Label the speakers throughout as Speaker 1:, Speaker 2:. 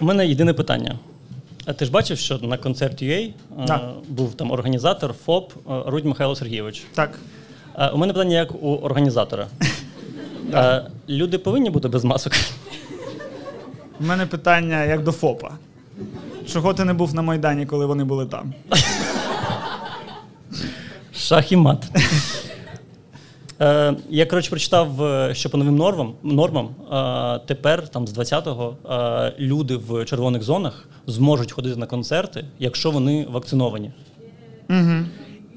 Speaker 1: У мене єдине питання. А ти ж бачив, що на концерті UA е, був там організатор ФОП е, Рудь Михайло Сергійович.
Speaker 2: Так.
Speaker 1: Е, У мене питання як у організатора. Е, Люди повинні бути без масок.
Speaker 2: У мене питання як до ФОПа. Чого ти не був на Майдані, коли вони були там?
Speaker 1: Шах і мат. Е, я, коротше, прочитав, е, що по новим нормам, нормам е, тепер, там, з 20-го, е, люди в червоних зонах зможуть ходити на концерти, якщо вони вакциновані.
Speaker 2: Угу.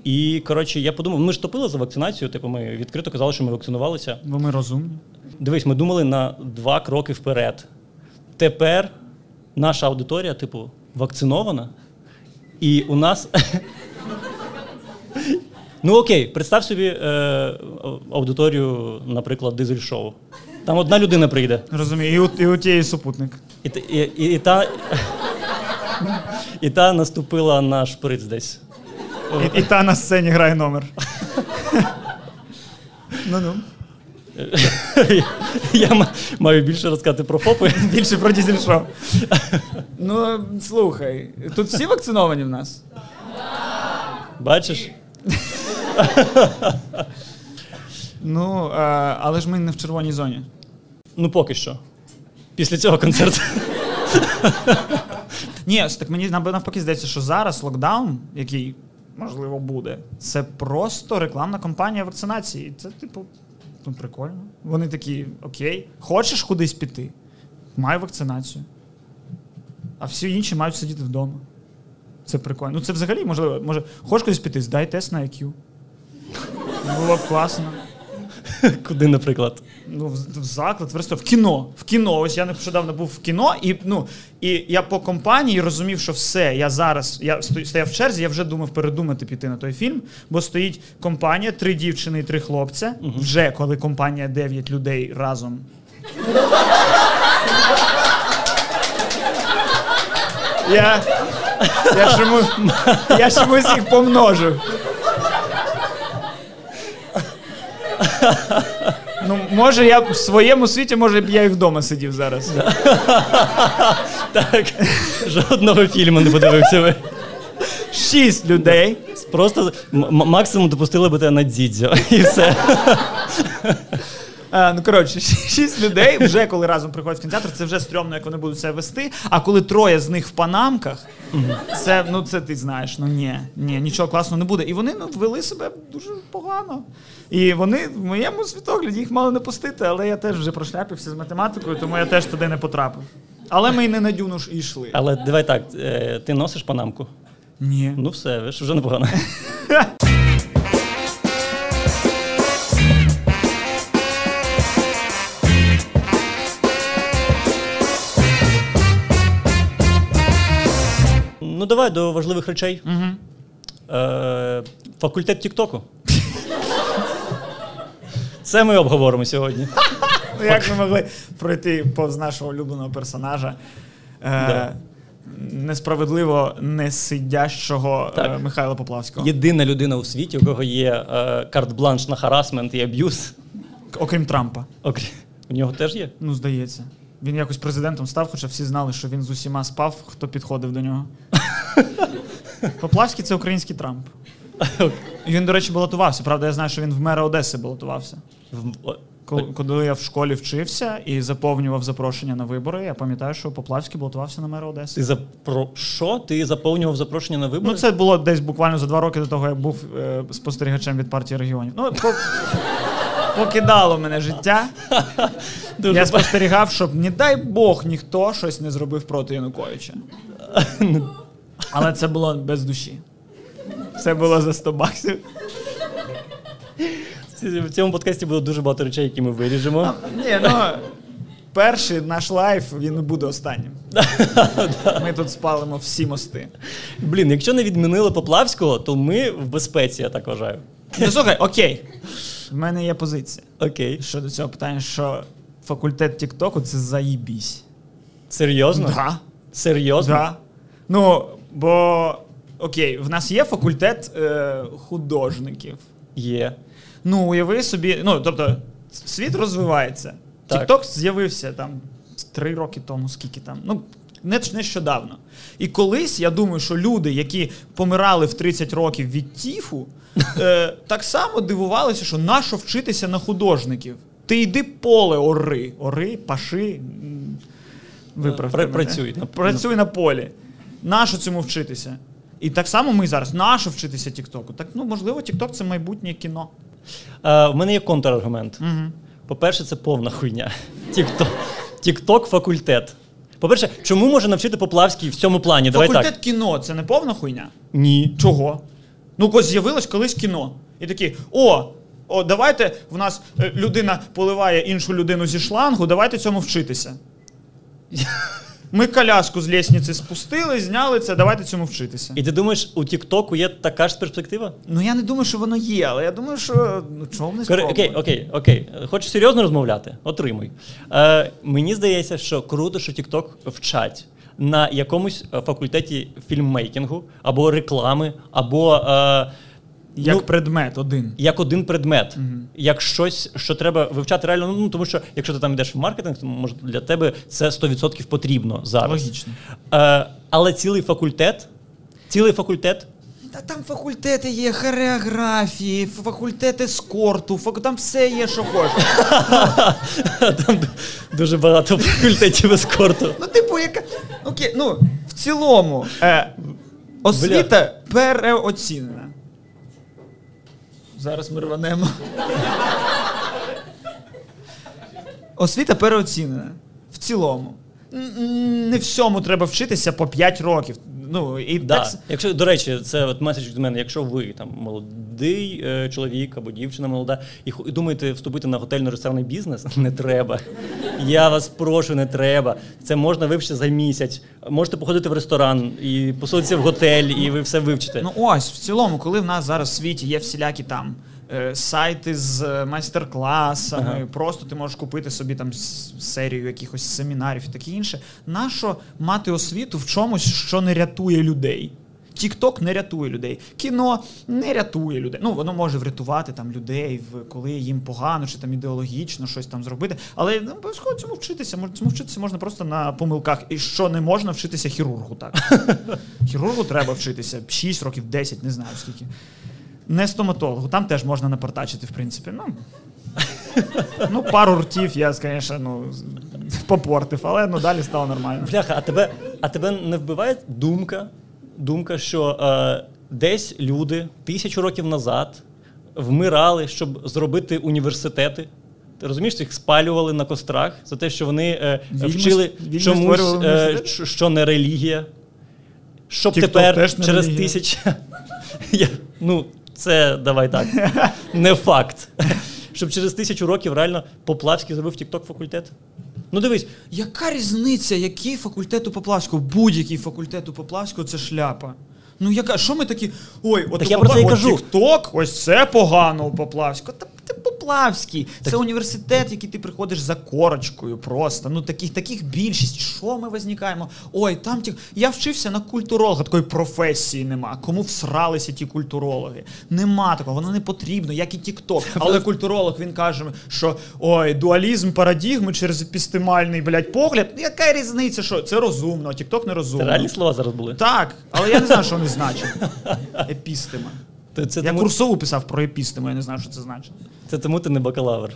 Speaker 1: І, коротше, я подумав, ми ж топили за вакцинацію, типу, ми відкрито казали, що ми вакцинувалися.
Speaker 2: Бо ми розумні.
Speaker 1: Дивись, ми думали на два кроки вперед. Тепер наша аудиторія, типу, вакцинована, і у нас. Ну окей, представ собі е, аудиторію, наприклад, дизель-шоу. Там одна людина прийде.
Speaker 2: Розумію. І у, і у тієї супутник.
Speaker 1: І, т- і, і, і, та, і та наступила на шприц десь.
Speaker 2: І, і та на сцені грає номер. Ну-ну.
Speaker 1: Я ма- маю більше розказати про ФОПи.
Speaker 2: Більше про дізель шоу. Ну, слухай, тут всі вакциновані в нас.
Speaker 1: Бачиш?
Speaker 2: Ну, е, але ж ми не в червоній зоні.
Speaker 1: Ну, поки що. Після цього концерту.
Speaker 2: Ні, так мені нав- навпаки здається, що зараз локдаун, який можливо буде, це просто рекламна кампанія вакцинації. Це, типу, ну прикольно. Вони такі: окей, хочеш кудись піти? Май вакцинацію. А всі інші мають сидіти вдома. Це прикольно. Ну це взагалі можливо. Може, хочеш кудись піти, здай тест на IQ. Було б класно.
Speaker 1: Куди, наприклад?
Speaker 2: Ну, в, в заклад, просто в кіно. В кіно. Ось я нещодавно був в кіно, і ну і я по компанії розумів, що все. Я зараз я стояв в черзі, я вже думав передумати піти на той фільм, бо стоїть компанія, три дівчини і три хлопця. Вже коли компанія 9 людей разом. Я, я, чому, я чомусь їх помножив. Ну, може, я в своєму світі, може б я і вдома сидів зараз.
Speaker 1: Так, жодного фільму не подивився ви.
Speaker 2: Шість людей.
Speaker 1: Просто м- максимум допустили би тебе на дзідзю. І все.
Speaker 2: Ну, коротше, ші- шість людей вже коли разом приходять в кінотеатр, це вже стрьомно, як вони будуть себе вести. А коли троє з них в панамках, це, ну, це ти знаєш, ну ні, ні, нічого класного не буде. І вони ну, вели себе дуже погано. І вони в моєму світогляді їх мали не пустити, але я теж вже прошляпився з математикою, тому я теж туди не потрапив. Але ми й не на дюну ж йшли.
Speaker 1: Але давай так, е, ти носиш панамку?
Speaker 2: Ні.
Speaker 1: Ну все, ви ж вже непогано. давай до важливих речей.
Speaker 2: Угу.
Speaker 1: Е, факультет Тіктоку. Це ми обговоримо сьогодні.
Speaker 2: Ну, як ми могли пройти повз нашого улюбленого персонажа? Е,
Speaker 1: Да.
Speaker 2: Несправедливо несидящого
Speaker 1: Так.
Speaker 2: е, Михайла Поплавського.
Speaker 1: Єдина людина у світі, у кого є е, карт-бланш на харасмент і аб'юз.
Speaker 2: Окрім Трампа.
Speaker 1: Окрім у нього теж є.
Speaker 2: Ну, здається. Він якось президентом став, хоча всі знали, що він з усіма спав, хто підходив до нього. Поплавський це український Трамп. Він, до речі, балотувався. Правда, я знаю, що він в мера Одеси балотувався. Коли, я в школі вчився і заповнював запрошення на вибори, я пам'ятаю, що Поплавський балотувався на мера Одеси.
Speaker 1: Ти за про що? Ти заповнював запрошення на вибори?
Speaker 2: Ну, це було десь буквально за два роки до того, як був е, спостерігачем від партії регіонів. Ну, по, покидало мене життя.
Speaker 1: Дуже
Speaker 2: Я спостерігав, щоб, не дай Бог, ніхто щось не зробив проти Януковича. Але це було без душі. Це було за 100 баксів.
Speaker 1: В цьому подкасті буде дуже багато речей, які ми виріжемо.
Speaker 2: Ні, ну. Перший наш live він не буде останнім. Ми тут спалимо всі мости.
Speaker 1: Блін, якщо не відмінили Поплавського, то ми в безпеці, я так вважаю.
Speaker 2: Ну слухай, окей. В мене є позиція
Speaker 1: Окей.
Speaker 2: щодо цього питання, що факультет Тіктоку це заїбісь.
Speaker 1: Серйозно?
Speaker 2: Да.
Speaker 1: Серйозно?
Speaker 2: Да. Ну, бо окей, в нас є факультет е, художників.
Speaker 1: Є.
Speaker 2: Ну, уяви собі, ну тобто, світ розвивається.
Speaker 1: Так.
Speaker 2: Тікток з'явився там три роки тому, скільки там. Ну, нещодавно. І колись я думаю, що люди, які помирали в 30 років від тіфу, е, так само дивувалися, що нащо вчитися на художників. Ти йди поле ори, ори, паши. Виправте
Speaker 1: Пра-
Speaker 2: мене.
Speaker 1: працюй на-
Speaker 2: Працюй на полі. Нащо цьому вчитися? І так само ми зараз. Нащо вчитися Тіктоку? Так, ну можливо, Тікток це майбутнє кіно.
Speaker 1: Е, в мене є контраргумент.
Speaker 2: Угу.
Speaker 1: По-перше, це повна хуйня. Тікток факультет. По-перше, чому може навчити Поплавський в цьому плані? Давай
Speaker 2: Факультет
Speaker 1: так.
Speaker 2: кіно це не повна хуйня?
Speaker 1: Ні.
Speaker 2: Чого? Ну, ось з'явилось колись кіно. І такі: о, о, давайте в нас е, людина поливає іншу людину зі шлангу, давайте цьому вчитися. Ми коляску з лісниці спустили, зняли це, давайте цьому вчитися.
Speaker 1: І ти думаєш, у Тіктоку є така ж перспектива?
Speaker 2: Ну я не думаю, що воно є, але я думаю, що ну чого не спробувати?
Speaker 1: Окей, окей, окей. Хочеш серйозно розмовляти? Отримуй. Е, мені здається, що круто, що TikTok вчать на якомусь е, факультеті фільммейкінгу, або реклами, або е,
Speaker 2: Як
Speaker 1: ну,
Speaker 2: предмет один.
Speaker 1: як один предмет, як щось, що треба вивчати реально. Ну тому що якщо ти там йдеш в маркетинг, то може для тебе це 100% потрібно зараз.
Speaker 2: Логічно.
Speaker 1: Е, але цілий факультет, цілий факультет.
Speaker 2: Та там факультети є, хореографії, факультети спорту, фак... там все є, що хочеш.
Speaker 1: Там дуже багато факультетів ескорту.
Speaker 2: Ну, типу, яка. Окей, ну, в цілому, е, освіта переоцінена. Зараз ми рванемо. Освіта переоцінена. В цілому. Не всьому треба вчитися по 5 років. Ну, і
Speaker 1: Да.
Speaker 2: так,
Speaker 1: Якщо, до речі, це от меседж від мене, якщо ви там молодий е, чоловік або дівчина молода, і, і думаєте вступити на готельно-ресторанний бізнес, не треба. Я вас прошу, не треба. Це можна вивчити за місяць. Можете походити в ресторан і поселитися в готель, і ви все вивчите.
Speaker 2: Ну ось, в цілому, коли в нас зараз в світі є всілякі там сайти з е, майстер-класами,
Speaker 1: Ага.
Speaker 2: просто ти можеш купити собі там серію якихось семінарів і таке інше. Нащо мати освіту в чомусь, що не рятує людей? Тікток не рятує людей, кіно не рятує людей. Ну воно може врятувати там людей, коли їм погано чи там ідеологічно щось там зробити. Але не обов'язково цьому вчитися. Цьому вчитися можна просто на помилках. І що не можна вчитися хірургу, так хірургу треба вчитися 6 років, 10, не знаю скільки. Не стоматологу, там теж можна напортачити, в принципі. Ну, ну пару ртів я, звісно, ну, попортив, але ну, далі стало нормально.
Speaker 1: Бляха, а тебе, а тебе не вбиває думка, думка, що е, десь люди тисячу років назад вмирали, щоб зробити університети. Ти розумієш, їх спалювали на кострах за те, що вони е, вчили
Speaker 2: відьми
Speaker 1: чомусь, е, що- не релігія. Щоб
Speaker 2: TikTok
Speaker 1: тепер
Speaker 2: не
Speaker 1: через
Speaker 2: релігія.
Speaker 1: тисяч. Я, ну, це давай так. Не факт. Щоб через тисячу років реально Поплавський зробив тікток факультет. Ну дивись,
Speaker 2: Яка різниця, який факультет у Поплавського? Будь-який факультет у Поплавського це шляпа. Ну яка, що ми такі? Ой, от
Speaker 1: Так
Speaker 2: у
Speaker 1: я про це і кажу.
Speaker 2: Тікток, ось це погано у Поплавського. Та ти Поплавський. Це університет, який ти приходиш за корочкою просто. Ну таких, таких більшість. Що ми возникаємо? Ой, там ті. Я вчився на культуролога, такої професії нема. Кому всралися ті культурологи? Нема такого, воно не потрібно, як і TikTok. Але культуролог він каже, що ой, дуалізм парадігми через епістемальний блядь, погляд. Яка різниця? Що це розумно, а TikTok не
Speaker 1: це
Speaker 2: розумно.
Speaker 1: реальні слова зараз були.
Speaker 2: Так, але я не знаю, що вони значать. Епістема.
Speaker 1: Це, це,
Speaker 2: Я
Speaker 1: тому,
Speaker 2: курсову писав про епістему, я не знаю, що це значить.
Speaker 1: це тому ти не бакалавр.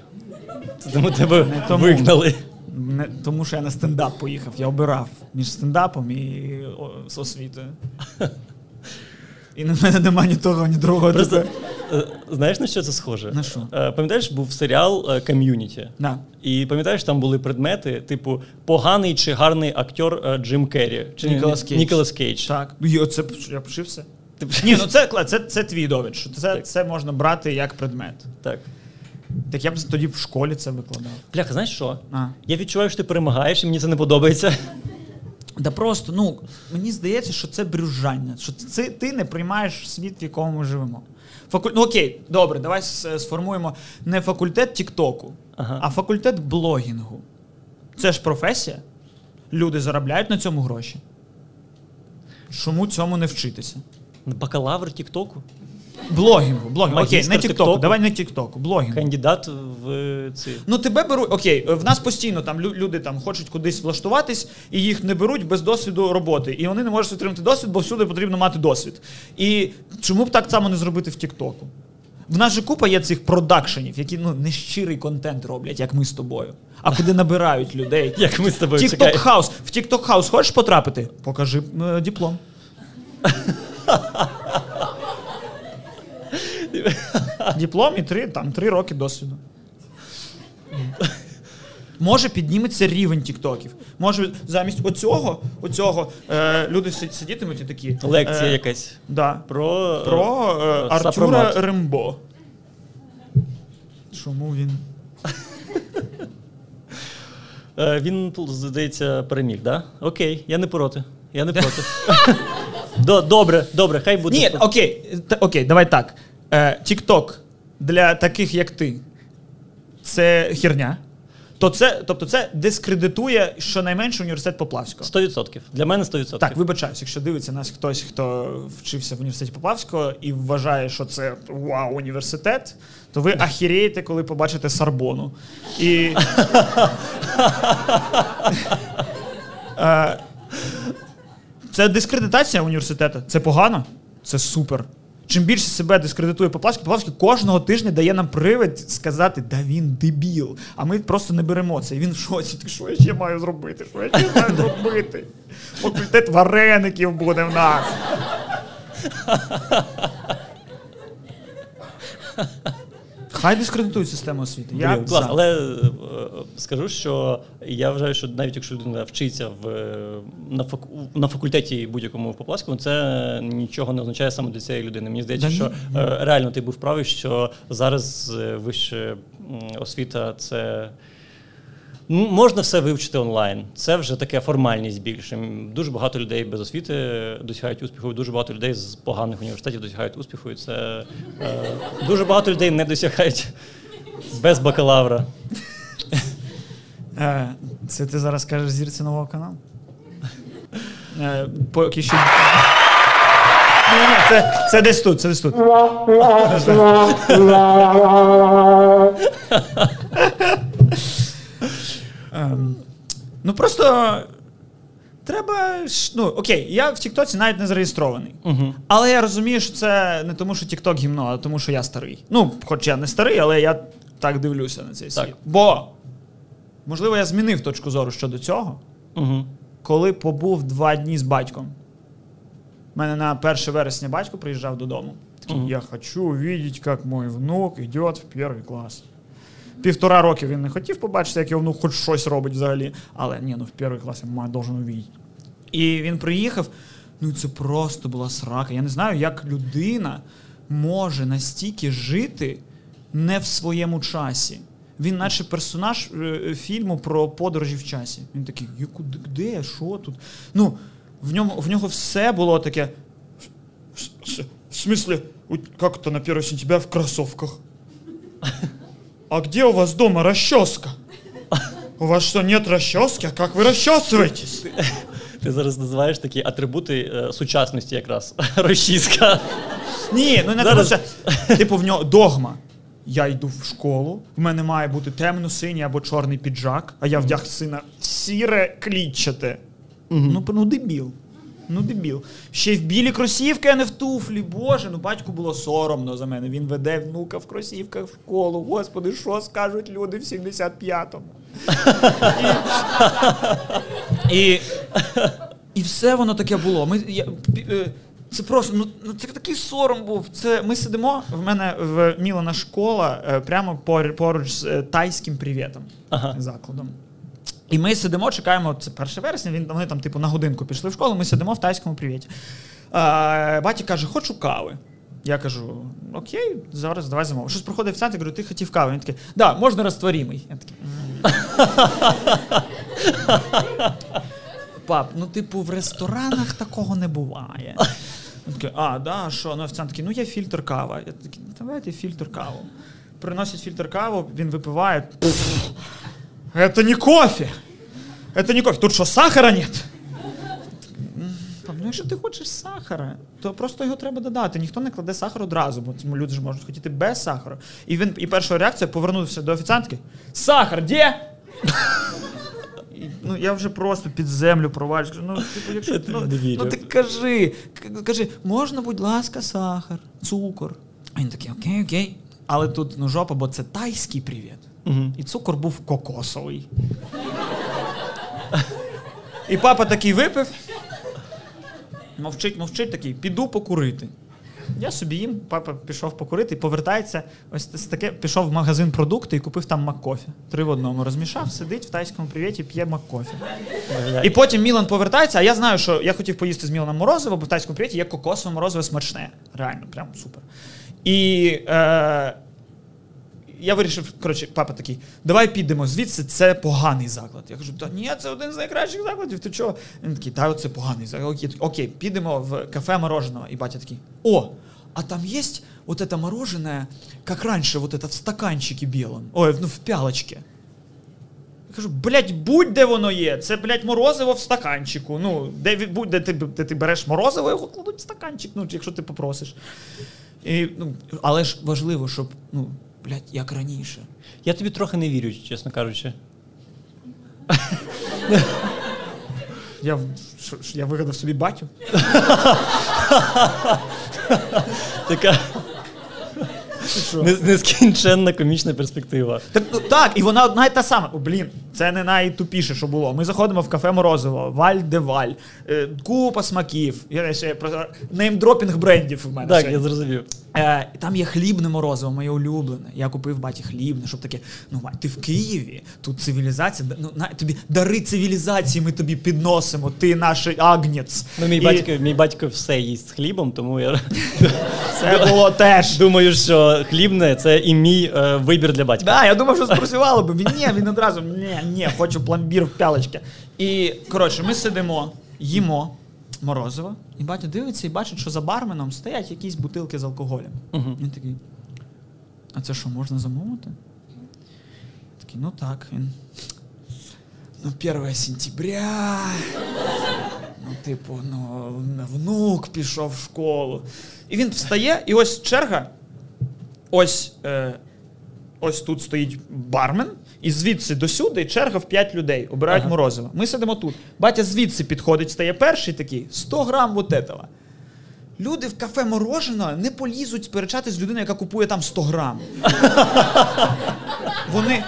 Speaker 1: Це тому тебе
Speaker 2: Не тому.
Speaker 1: вигнали.
Speaker 2: Не, тому що я на стендап поїхав, я обирав між стендапом і о, з освітою. І на мене нема ні того, ні другого.
Speaker 1: Просто е, знаєш на що це схоже?
Speaker 2: На що?
Speaker 1: Е, Пам'ятаєш, був серіал е, Community.
Speaker 2: Да.
Speaker 1: І пам'ятаєш, там були предмети, типу, поганий чи гарний актер Джим Керрі. Чи
Speaker 2: Ніколас Кейдж.
Speaker 1: Ніколас Кейдж.
Speaker 2: Так. Ну, і оце я вчився. Ні, ну це, це, це твій довід, що це,
Speaker 1: Так.
Speaker 2: це можна брати як предмет.
Speaker 1: Так.
Speaker 2: Так я б тоді в школі це викладав.
Speaker 1: Бляха, знаєш що?
Speaker 2: А.
Speaker 1: Я відчуваю, що ти перемагаєш, і мені це не подобається.
Speaker 2: Да просто, ну, мені здається, що це брюзжання, що це ти не приймаєш світ, в якому ми живемо. Факу... Ну окей, добре, давай сформуємо не факультет Тіктоку,
Speaker 1: Ага.
Speaker 2: а факультет блогінгу. Це ж професія. Люди заробляють на цьому гроші. Чому цьому не вчитися?
Speaker 1: Бакалавр Тіктоку.
Speaker 2: Блогінгу, блогінгу. Окей, не тіктоку, давай не тіктоку, блогінгу.
Speaker 1: Кандидат в ці.
Speaker 2: Ну тебе беруть, окей, в нас постійно там люди там хочуть кудись влаштуватись, і їх не беруть без досвіду роботи. І вони не можуть отримати досвід, бо всюди потрібно мати досвід. І чому б так само не зробити в Тіктоку? В нас же купа є цих продакшенів, які ну нещирий контент роблять, як ми з тобою. А куди набирають людей.
Speaker 1: Як ми з тобою
Speaker 2: TikTok-house. В TikTok house хочеш потрапити? Покажи е, диплом. Диплом і три, там, три роки досвіду. Може підніметься рівень тіктоків. Може замість оцього, оцього е, люди сидітимуть і такі.
Speaker 1: Лекція
Speaker 2: е,
Speaker 1: якась.
Speaker 2: Да.
Speaker 1: Про,
Speaker 2: Про е,
Speaker 1: е,
Speaker 2: Артюра
Speaker 1: сапромат.
Speaker 2: Рембо. Чому він?
Speaker 1: Е, Він, здається, переміг, да? Окей, я не проти. Я не проти. До- Добре, добре, хай буде.
Speaker 2: Ні, окей, т- окей, давай так. Е, Тікток для таких, як ти, це херня. То це, тобто це дискредитує щонайменше університет Поплавського.
Speaker 1: 100%. Для мене 100%.
Speaker 2: Так, вибачаюсь, якщо дивиться нас хтось, хто вчився в університеті Поплавського і вважає, що це вау, університет, то ви ахіреєте, коли побачите Сарбону. І... Е, Це дискредитація університету. Це погано, це супер. Чим більше себе дискредитує Поплавський, Поплавський кожного тижня дає нам привід сказати, да він дебіл. А ми просто не беремо це. І він в шоці. Так що я ще маю зробити? Що я ще маю зробити? Факультет вареників буде в нас. Хай дискредитують систему освіти. Я
Speaker 1: клас,
Speaker 2: за.
Speaker 1: але е, скажу, що я вважаю, що навіть якщо людина вчиться в, на, факу, на факультеті будь-якому в Поплавському, це нічого не означає саме для цієї людини. Мені здається,
Speaker 2: Да
Speaker 1: що
Speaker 2: ні.
Speaker 1: е, реально ти був правий, що зараз е, вища освіта це. Можна все вивчити онлайн. Це вже таке формальність більше. Дуже багато людей без освіти досягають успіху, дуже багато людей з поганих університетів досягають успіху. І це е, дуже багато людей не досягають без бакалавра.
Speaker 2: Е, Це ти зараз кажеш зірці нового каналу? Е, Поки що. Ні, ні, це, це десь тут, це десь тут. Ем, Ну просто треба. Ну, окей, я в Тіктоці навіть не зареєстрований.
Speaker 1: Угу.
Speaker 2: Але я розумію, що це не тому, що Тікток гімно, а тому, що я старий. Ну, хоч я не старий, але я так дивлюся на цей
Speaker 1: Так.
Speaker 2: світ. Бо, можливо, я змінив точку зору щодо цього,
Speaker 1: Угу.
Speaker 2: коли побув два дні з батьком. У мене на 1 вересня батько приїжджав додому. Такий,
Speaker 1: Мгм.
Speaker 2: я хочу увидеть, як мой внук йде в перший клас. Півтора роки він не хотів побачити, як його внук хоч щось робить взагалі. Але ні, ну в перший клас я маю должен увидеть. І він приїхав. Ну це просто була срака. Я не знаю, як людина може настільки жити не в своєму часі. Він, наче персонаж е, фільму про подорожі в часі. Він такий, «Я куди, де, що тут? Ну, в ньому, в нього все було таке. В, с- в смысле, у- как это на 1 сентября в кроссовках? А где у вас дома расческа? У вас что, нет расчески? А как вы расчесываетесь?
Speaker 1: Ти зараз називаєш такі атрибути е, сучасності, якраз розчіска.
Speaker 2: Ні, ну не
Speaker 1: Зараз-
Speaker 2: тому що, типу, в нього догма. Я йду в школу, в мене має бути темно-синій або чорний піджак, а я вдяг сина в сіре клітчате. Ну, ну дебіл. Ну, дебіл. Ще й в білі кросівки, а не в туфлі. Боже, ну батьку було соромно за мене. Він веде внука в кросівках в школу. Господи, що скажуть люди в 75-му? І, і, і все воно таке було. Ми, я, е, це просто ну, ну це такий сором був. Це ми сидимо. В мене в Мілана школа е, прямо пор- поруч з е, тайським привітом
Speaker 1: Ага.
Speaker 2: закладом. І ми сидимо, чекаємо, це 1 вересня, він, вони там, типу, на годинку пішли в школу, ми сидимо в тайському привіті. А, батя каже, хочу кави. Я кажу, окей, зараз давай замовимо. Щось проходить центр, я говорю, ти хотів кави. Він такий, да, можна розтворімий. Я такий. Пап, ну типу в ресторанах такого не буває. Він такий, а, да, що? Ну, офіціант такий, ну є фільтр кава. Я такий, «Ну, давайте фільтр каву. Приносять фільтр каву, він випиває. Это не кофе. Это не кофе. Тут что, сахара нет? Ну, якщо ти хочеш сахара, то просто його треба додати. Ніхто не кладе сахар одразу, бо тому люди ж можуть хотіти без сахару. І він, і перша реакція повернувся до офіціантки. Сахар, де? Ну, я вже просто під землю проваджу. Кажу, Ну, типу, якщо, ну, ну ти кажи, кажи, можна, будь ласка, сахар, цукор. А він такий, окей, окей. Але тут ну, жопа, бо це тайський привіт.
Speaker 1: Угу.
Speaker 2: І цукор був кокосовий. І папа такий випив. Мовчить, мовчить такий, піду покурити. Я собі їм, папа пішов покурити і повертається. Ось таке, пішов в магазин продукти і купив там маккофі. Три в одному. Розмішав, сидить в тайському привіті, п'є маккофі. І потім Мілан повертається, а я знаю, що я хотів поїсти з Міланом морозиво, бо в тайському привіті є кокосове морозиво смачне. Реально, прям супер. І е, я вирішив, коротше, папа такий, давай підемо звідси, це поганий заклад. Я кажу, та ні, це один з найкращих закладів. Ти чого? Він такий, та це поганий заклад. Окей, окей, підемо в кафе мороженого. І батя такий, о, а там есть вот это мороженое, как раньше, вот это в стаканчике белом. Ой, ну в пялочке. Я кажу, блядь, будь де воно є. Це, блядь, морозиво в стаканчику. Ну, де, будь, де, ти, де ти береш морозиво, його кладуть в стаканчик, ну, якщо ти попросиш. І, ну, але ж важливо, щоб, ну, блядь, як раніше.
Speaker 1: Я тобі трохи не вірю, чесно кажучи.
Speaker 2: Я, я вигадав собі батю.
Speaker 1: Така нескінченна комічна перспектива.
Speaker 2: Так, ну, так, і вона одна і та сама. О, блін, це не найтупіше, що було. Ми заходимо в кафе Морозиво, Валь де Валь, е, купа смаків. Я ще просто неймдропінг брендів в мене.
Speaker 1: Так,
Speaker 2: сьогодні.
Speaker 1: я зрозумів.
Speaker 2: Е, там є хлібне морозиво, моє улюблене. Я купив баті хлібне, щоб таке. Ну, бать, ти в Києві, тут цивілізація. Ну, на, тобі дари цивілізації, ми тобі підносимо. Ти наш агнець.
Speaker 1: Ну, мій
Speaker 2: І
Speaker 1: батько, мій батько все їсть з хлібом, тому я
Speaker 2: Це було теж.
Speaker 1: думаю, що хлібне це і мій е, вибір для батька.
Speaker 2: Да, я думав, що спрацювало би. Він ні, він одразу ні, ні, хочу пломбір в пялочки. І коротше, ми сидимо, їмо морозиво, і батя дивиться і бачить, що за барменом стоять якісь бутилки з алкоголем.
Speaker 1: Мгм.
Speaker 2: Він такий. А це що, можна замовити? Такий, ну так, він. Ну, 1 сентября. Ну, типу, ну, внук пішов в школу. І він встає, і ось черга. Ось, е, ось тут стоїть бармен, і звідси до сюди черга в 5 людей. Обирають
Speaker 1: Ага.
Speaker 2: морозиво. Ми сидимо тут. Батя звідси підходить, стає перший такий 100 грам вот этого. Люди в кафе мороженого не полізуть сперечатись з людиною, яка купує там 100 грам. Вони.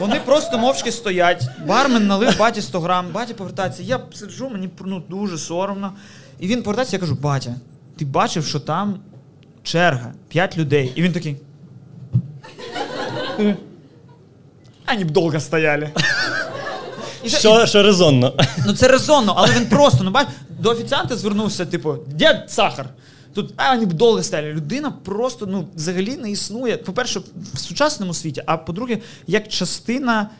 Speaker 2: Вони просто мовчки стоять. Бармен налив баті 100 грам, батя повертається. Я сиджу, мені ну, дуже соромно. І він повертається, я кажу: батя, ти бачив, що там черга, 5 людей. І він такий. Они б довго стояли. І
Speaker 1: Що, що резонно.
Speaker 2: Ну це резонно, але він просто, ну бач, до офіціанта звернувся, типу, де сахар? Тут а вони б довго стояли. Людина просто ну, взагалі не існує. По-перше, в сучасному світі, а по-друге, як частина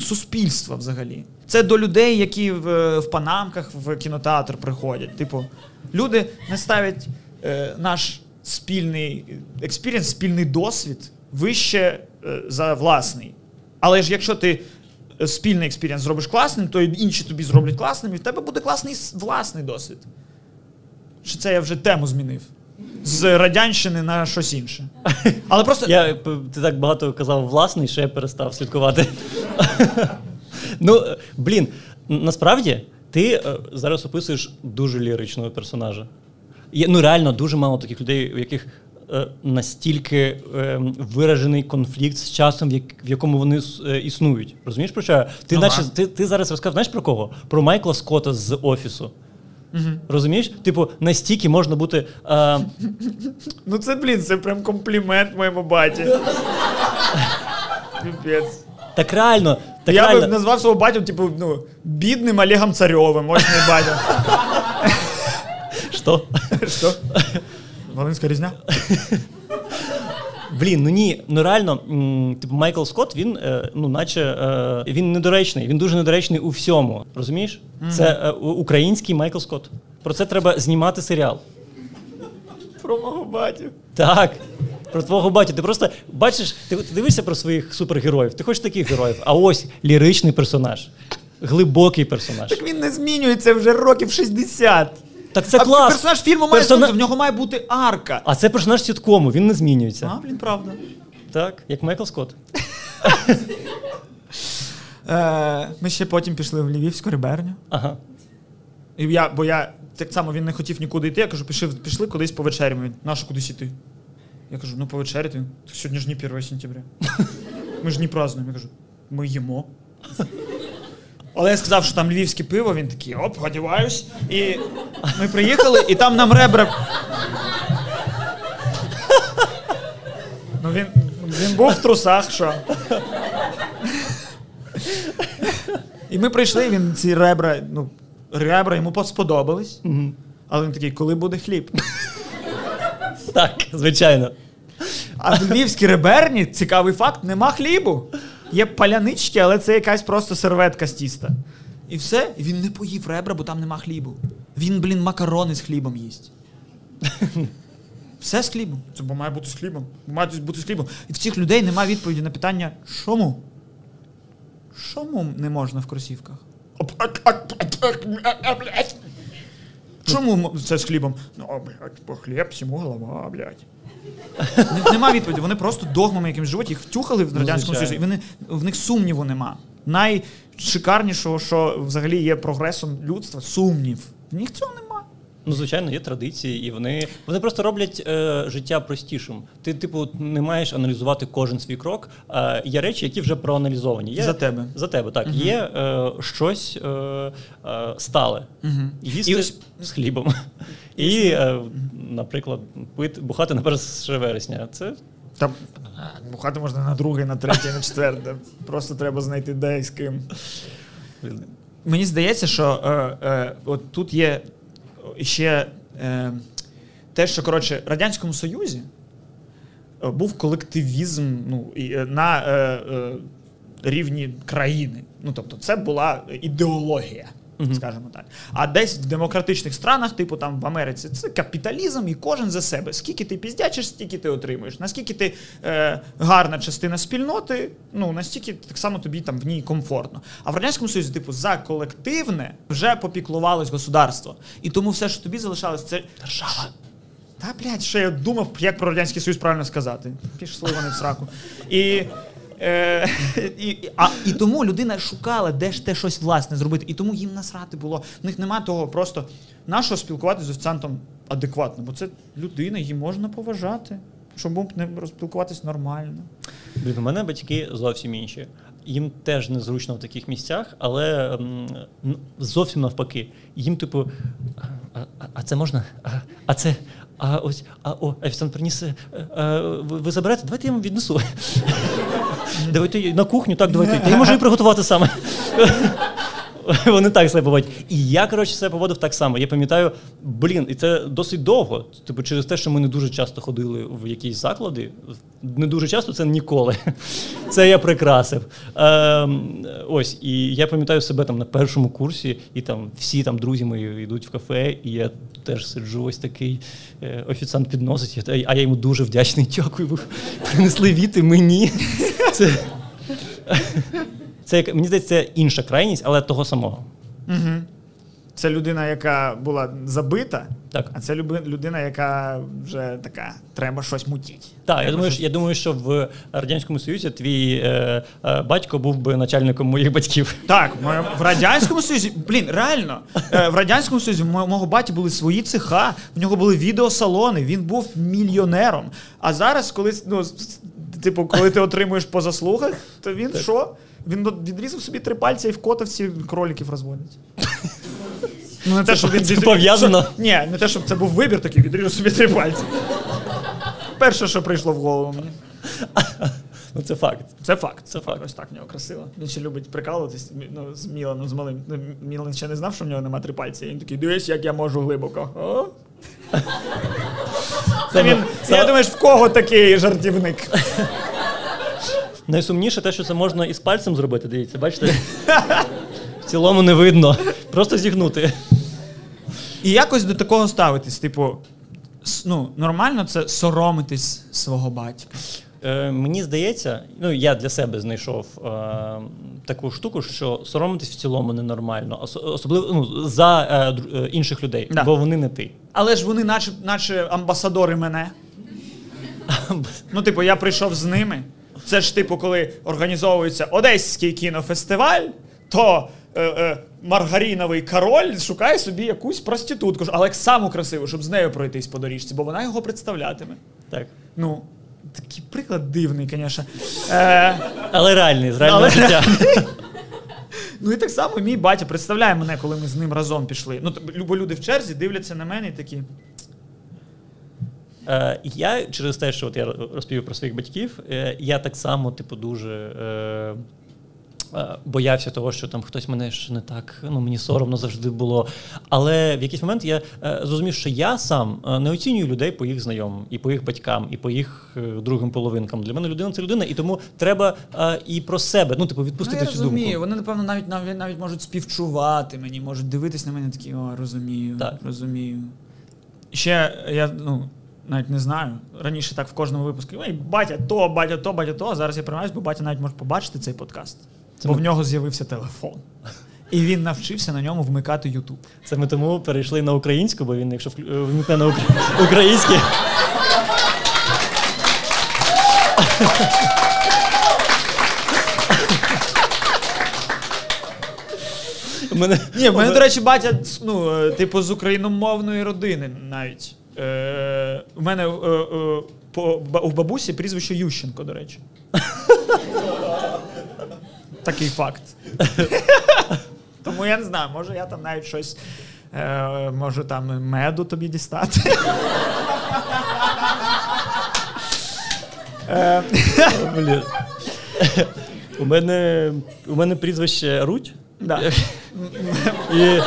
Speaker 2: суспільства взагалі. Це до людей, які в, в панамках в кінотеатр приходять. Типу, люди не ставлять е, наш спільний experience, спільний досвід вище е, за власний. Але ж якщо ти е, спільний experience зробиш класним, то інші тобі зроблять класним, і в тебе буде класний власний досвід. Чи це я вже тему змінив? З радянщини на щось інше. Але просто.
Speaker 1: Я, ти так багато казав власний, що я перестав слідкувати. ну, е, блін, насправді ти е, зараз описуєш дуже ліричного персонажа. Є, ну, реально, дуже мало таких людей, у яких е, настільки е, виражений конфлікт з часом, в, як- в якому вони е, існують. Розумієш про що? Ти,
Speaker 2: Ага.
Speaker 1: наче, ти, ти зараз розказав, знаєш про кого? Про Майкла Скотта з офісу. Розумієш? Типу, настільки можна бути. Е,
Speaker 2: Ну це, блін, це прям комплімент моєму баті. Піпець.
Speaker 1: так реально, так
Speaker 2: я
Speaker 1: реально.
Speaker 2: би назвав свого батю, типу, ну, бідним Олегом Царьовим, ось мій батя.
Speaker 1: Що?
Speaker 2: Що? Волинська різня?
Speaker 1: Блін, ну ні, ну реально, типу Майкл Скотт, він, е, ну, наче е, він недоречний, він дуже недоречний у всьому. Розумієш? Це е, український Майкл Скотт. Про це треба знімати серіал.
Speaker 2: Про мого батю.
Speaker 1: Так. Про твого батю. Ти просто бачиш, ти, ти дивишся про своїх супергероїв, ти хочеш таких героїв, а ось ліричний персонаж. Глибокий персонаж.
Speaker 2: Так він не змінюється вже років 60.
Speaker 1: Так це
Speaker 2: а
Speaker 1: клас.
Speaker 2: персонаж фільму має
Speaker 1: Персона-
Speaker 2: в нього має бути арка.
Speaker 1: А це персонаж сіткому, він не змінюється.
Speaker 2: А, блін, правда.
Speaker 1: Так, як Майкл Скотт.
Speaker 2: Е, ми ще потім пішли в Львівську риберню.
Speaker 1: Ага.
Speaker 2: І я, бо я так само він не хотів нікуди йти. Я кажу, пішли, пішли кудись повечеряємо. Він, нащо кудись іти? Я кажу, ну повечеряти. Він, «Так сьогодні ж не 1 сентября. Ми ж не празднуємо. Я кажу, ми їмо. Але я сказав, що там львівське пиво, він такий, оп, одіваюсь. І ми приїхали, і там нам ребра. Ну він, він був в трусах, що. І ми прийшли, і він ці ребра, ну, ребра йому сподобались. Але він такий, коли буде хліб?
Speaker 1: Так, звичайно.
Speaker 2: А в львівській реберні, цікавий факт, нема хлібу. Є палянички, але це якась просто серветка з тіста. І все, і він не поїв ребра, бо там нема хлібу. Він, блін, макарони з хлібом їсть. Все з хлібом. Це бо має бути з хлібом. Має бути з хлібом. І в цих людей немає відповіді на питання, чому? Чому не можна в кросівках? Чому це з хлібом? Ну, блядь, бо хліб, всьому голова, блядь. Не- Нема відповіді. Вони просто догмами яким живуть, їх втюхали в Радянському. Союзі. І вони, в них сумніву нема. Найшикарнішого, що взагалі є прогресом людства, сумнів. В них цього.
Speaker 1: Ну, звичайно, є традиції, і вони, вони просто роблять е, життя простішим. Ти, типу, не маєш аналізувати кожен свій крок. А є речі, які вже проаналізовані. Є,
Speaker 2: За тебе.
Speaker 1: За тебе, так. Є е, щось е, е, стале. Їсти
Speaker 2: І ось-
Speaker 1: з хлібом. І, е, наприклад, пити, бухати на 1 вересня. Це
Speaker 2: Там бухати можна на другий, на третій, на четверте. Просто треба знайти де і з ким. Мені здається, що е, е, от тут є ще е, те, що коротше, в Радянському Союзі е, був колективізм ну, е, на е, е, рівні країни. Ну, тобто, це була ідеологія. Скажімо так. А десь в демократичних странах, типу там в Америці, це капіталізм, і кожен за себе. Скільки ти піздячиш, стільки ти отримуєш. Наскільки ти е, гарна частина спільноти, ну настільки так само тобі там в ній комфортно. А в радянському союзі, типу, за колективне вже попіклувалось государство. І тому все, що тобі залишалось, це держава. Та блядь, ще я думав, як про радянський союз правильно сказати. Пішли вони в сраку. І. Е, і, а, і тому людина шукала, де ж те щось власне зробити. І тому їм насрати було. В них немає того просто нашого спілкуватися з офіціантом адекватно, бо це людина, її можна поважати, щоб був не розпілкуватись нормально.
Speaker 1: Блін, у мене батьки зовсім інші. Їм теж незручно в таких місцях, але м, зовсім навпаки. Їм, типу, а, а, а це можна? А, а це. А ось, а о, офіціант приніс. е, е, ви, ви заберете? Давайте я вам віднесу. Давайте на кухню, так, давайте. Я можу і приготувати саме. Вони так себе поводять. І я, коротше, себе поводив так само. Я пам'ятаю, блін, і це досить довго. Типу, через те, що ми не дуже часто ходили в якісь заклади. Не дуже часто це ніколи. Це я прикрасив. Ем, ось, і я пам'ятаю себе там на першому курсі, і там всі там друзі мої йдуть в кафе, і я теж сиджу ось такий. е, Офіціант підносить, а я йому дуже вдячний. Дякую, ви принесли віти мені. Це, це як- мені здається, це інша крайність, але того самого.
Speaker 2: Угу. Це людина, яка була забита,
Speaker 1: Так.
Speaker 2: а це людина, яка вже така, треба щось мутіть.
Speaker 1: Так, я думаю,
Speaker 2: щось-
Speaker 1: я думаю, що в Радянському Союзі твій е, е, батько був би начальником моїх батьків.
Speaker 2: Так, в Радянському Союзі, блін, реально, е, в Радянському Союзі мого баті були свої цеха, в нього були відеосалони, він був мільйонером. А зараз, коли, ну, типу, коли ти отримуєш по заслугах, то він що? Він відрізав собі три пальця і в котовці кроліків розводить. Ну, не те, щоб він
Speaker 1: це пов'язано?
Speaker 2: Ні, не те, щоб це був вибір такий, відрізав собі три пальці. Перше, що прийшло в голову мені.
Speaker 1: Ну це факт.
Speaker 2: Це факт.
Speaker 1: Це факт.
Speaker 2: Ось так в нього красиво. Він ще любить прикалуватись ну, з Міланом, з малим. Ну, Мілан ще не знав, що в нього нема три пальці. Він такий, дивись, як я можу глибоко. О? Це він, я думаю, в кого такий жартівник?
Speaker 1: Найсумніше те, що це можна і з пальцем зробити, дивіться, бачите? В цілому не видно. Просто зігнути.
Speaker 2: І якось до такого ставитись, типу, ну, нормально це соромитись свого батька.
Speaker 1: Е, Мені здається, ну я для себе знайшов е, таку штуку, що соромитись в цілому ненормально, ос- особливо ну, за е, е, інших людей,
Speaker 2: Да.
Speaker 1: бо вони не ти.
Speaker 2: Але ж вони, наче, наче амбасадори мене. Ну, типу, я прийшов з ними. Це ж, типу, коли організовується Одеський кінофестиваль, то е, е, Маргаріновий король шукає собі якусь проститутку, але саму красиву, щоб з нею пройтись по доріжці, бо вона його представлятиме.
Speaker 1: Так.
Speaker 2: Ну, такий приклад дивний, звісно. Е,
Speaker 1: Але реальний, з реального
Speaker 2: Але
Speaker 1: життя.
Speaker 2: ну і так само мій батя представляє мене, коли ми з ним разом пішли. Ну, бо люди в черзі дивляться на мене і такі.
Speaker 1: Е, я через те, що от я розповів про своїх батьків, е, я так само, типу, дуже е, боявся того, що там хтось мене ж не так, ну мені соромно завжди було. Але в якийсь момент я зрозумів, що я сам не оцінюю людей по їх знайомим, і по їх батькам, і по їх другим половинкам. Для мене людина це людина, і тому треба і про себе, ну, типу, відпустити
Speaker 2: ну, я
Speaker 1: цю
Speaker 2: розумію.
Speaker 1: думку.
Speaker 2: Вони, напевно, навіть, навіть навіть можуть співчувати мені, можуть дивитись на мене такі, о, розумію,
Speaker 1: Так.
Speaker 2: розумію. Ще я ну, навіть не знаю. Раніше так в кожному випуску. Ой, батя то, батя то, батя то. А зараз я приймаюсь, бо батя навіть може побачити цей подкаст.
Speaker 1: Це
Speaker 2: бо
Speaker 1: ми-
Speaker 2: в нього з'явився телефон. І він навчився на ньому вмикати Ютуб.
Speaker 1: Це ми тому перейшли на українську, бо він, якщо е, вмикне на укра- українське. Мене,
Speaker 2: Ні, в мене, до речі, батя, ну, е, типу, з україномовної родини навіть. Е, у мене е, е, по, у бабусі прізвище Ющенко, до речі. Такий факт. Тому я не знаю, може я там навіть щось. Е, можу там меду тобі дістати.
Speaker 1: Блін. У мене, у мене прізвище Руть.
Speaker 2: да.
Speaker 1: І...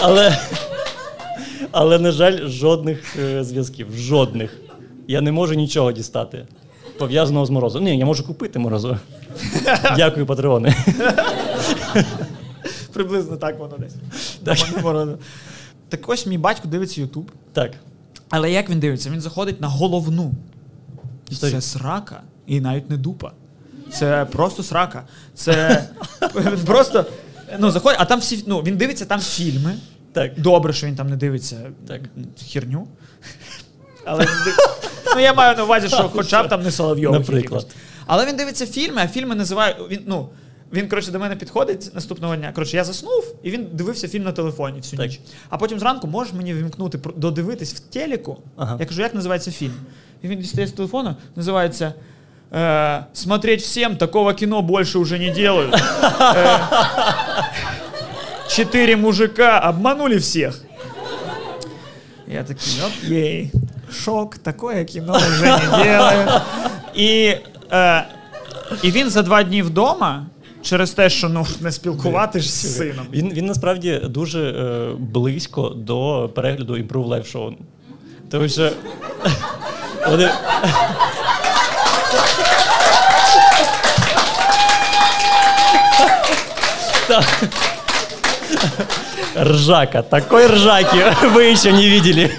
Speaker 1: Але, але, на жаль, жодних е, зв'язків. Жодних. Я не можу нічого дістати. Пов'язаного з морозом. Ні, я можу купити морозу. Дякую, патреони.
Speaker 2: Приблизно так воно десь. Так. Так ось мій батько дивиться Ютуб.
Speaker 1: Так.
Speaker 2: Але як він дивиться? Він заходить на головну. І це срака, і навіть не дупа. Це просто срака. Це просто. Ну, заходить, а там всі. Ну, він дивиться там фільми.
Speaker 1: Так.
Speaker 2: Добре, що він там не дивиться
Speaker 1: Так.
Speaker 2: херню. Але ну, я маю на увазі, що хоча б там не Соловйових.
Speaker 1: Наприклад.
Speaker 2: Але він дивиться фільми, а фільми називає. Він, ну, він, коротше, до мене підходить наступного дня. Коротше, я заснув, і він дивився фільм на телефоні всю
Speaker 1: Так.
Speaker 2: ніч. А потім зранку можеш мені вимкнути, додивитись в телеку.
Speaker 1: Ага.
Speaker 2: Я кажу, як називається фільм? І він дістає з телефону, називається Э, смотреть всем, такого кино больше уже не делают. Э, Четыре мужика обманули всех. Я такий, окей, шок, такое кіно вже не делаю. І, е, і він за два дні вдома, через те, що ну, не спілкуватись з сином.
Speaker 1: Він, він насправді дуже е, близько до перегляду Improve Live Show. Тому що. Вони... Ржака. Такой ржаки вы еще не видели.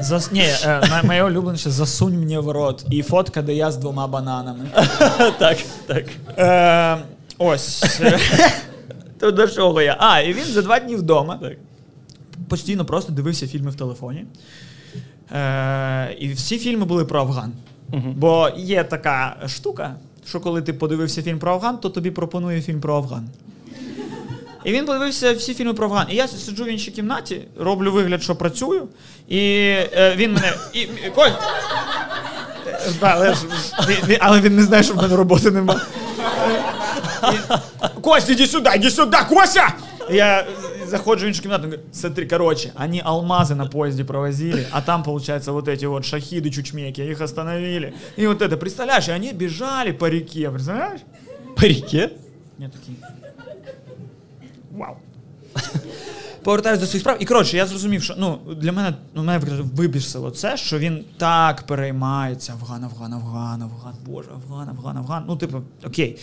Speaker 2: Зас... Ні, е, на- моє улюбленіше засунь мені в рот. І фотка, де я з двома бананами.
Speaker 1: Так, так.
Speaker 2: Е, ось. То до чого я? А, і він за два дні вдома.
Speaker 1: так.
Speaker 2: Постійно просто дивився фільми в телефоні. Е, і всі фільми були про Афган. Бо є така штука, що коли ти подивився фільм про Афган, то тобі пропонує фільм про Афган. І він подивився всі фільми про Афган. І я сиджу в іншій кімнаті, роблю вигляд, що працюю, і е, він мене. І, і, Коль! Але, ж, але він не знає, що в мене роботи немає. Кость, іди сюди, іди сюди, Костя! Я заходжу в иншу комнату, говорю, смотри, короче, они алмазы на поезде провозили, а там, получается, вот эти вот шахиды чучмеки, их остановили. И вот это, представляешь, и они бежали по реке, представляешь?
Speaker 1: По ріке?
Speaker 2: Я такий. Вау. Повертаюсь до своїх справ. І коротше, я зрозумів, що ну, для мене ну, мене вибісило це, що він так переймається. Афган, Афган, Афган, Афган, Боже, Афган, Афган, Афган. Ну, типу, окей.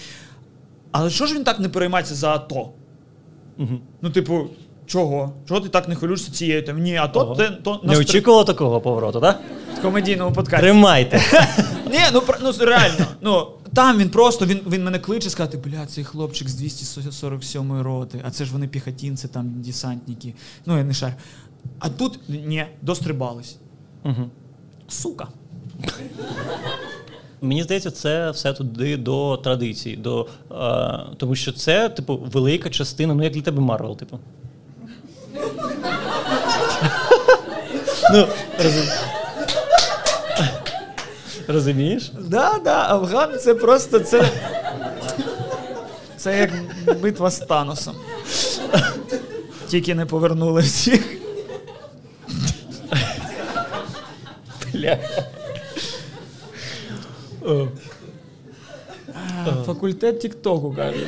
Speaker 2: Але що ж він так не переймається за АТО?
Speaker 1: Угу.
Speaker 2: Ну, типу, Чого? Чого ти так не хвилюєшся цією темою? Ні, а то, те, то
Speaker 1: Не очікувало такого повороту, так?
Speaker 2: в комедійному подкасті.
Speaker 1: Тримайте.
Speaker 2: Ні, ну ну реально. Ну там він просто він, він мене кличе сказати, бля, цей хлопчик з 247 роти, а це ж вони піхотінці, там десантники. Ну я не шар. А тут ні, дострибались.
Speaker 1: Угу.
Speaker 2: Сука.
Speaker 1: Мені здається, це все туди до традицій, до, е, тому що це, типу, велика частина, ну як для тебе Марвел, типу. ну, розум... Розумієш?
Speaker 2: Да, да, Афган це просто це. Це як битва з Таносом. Тільки не повернули всіх.
Speaker 1: Бля.
Speaker 2: Факультет Тіктоку, кажуть.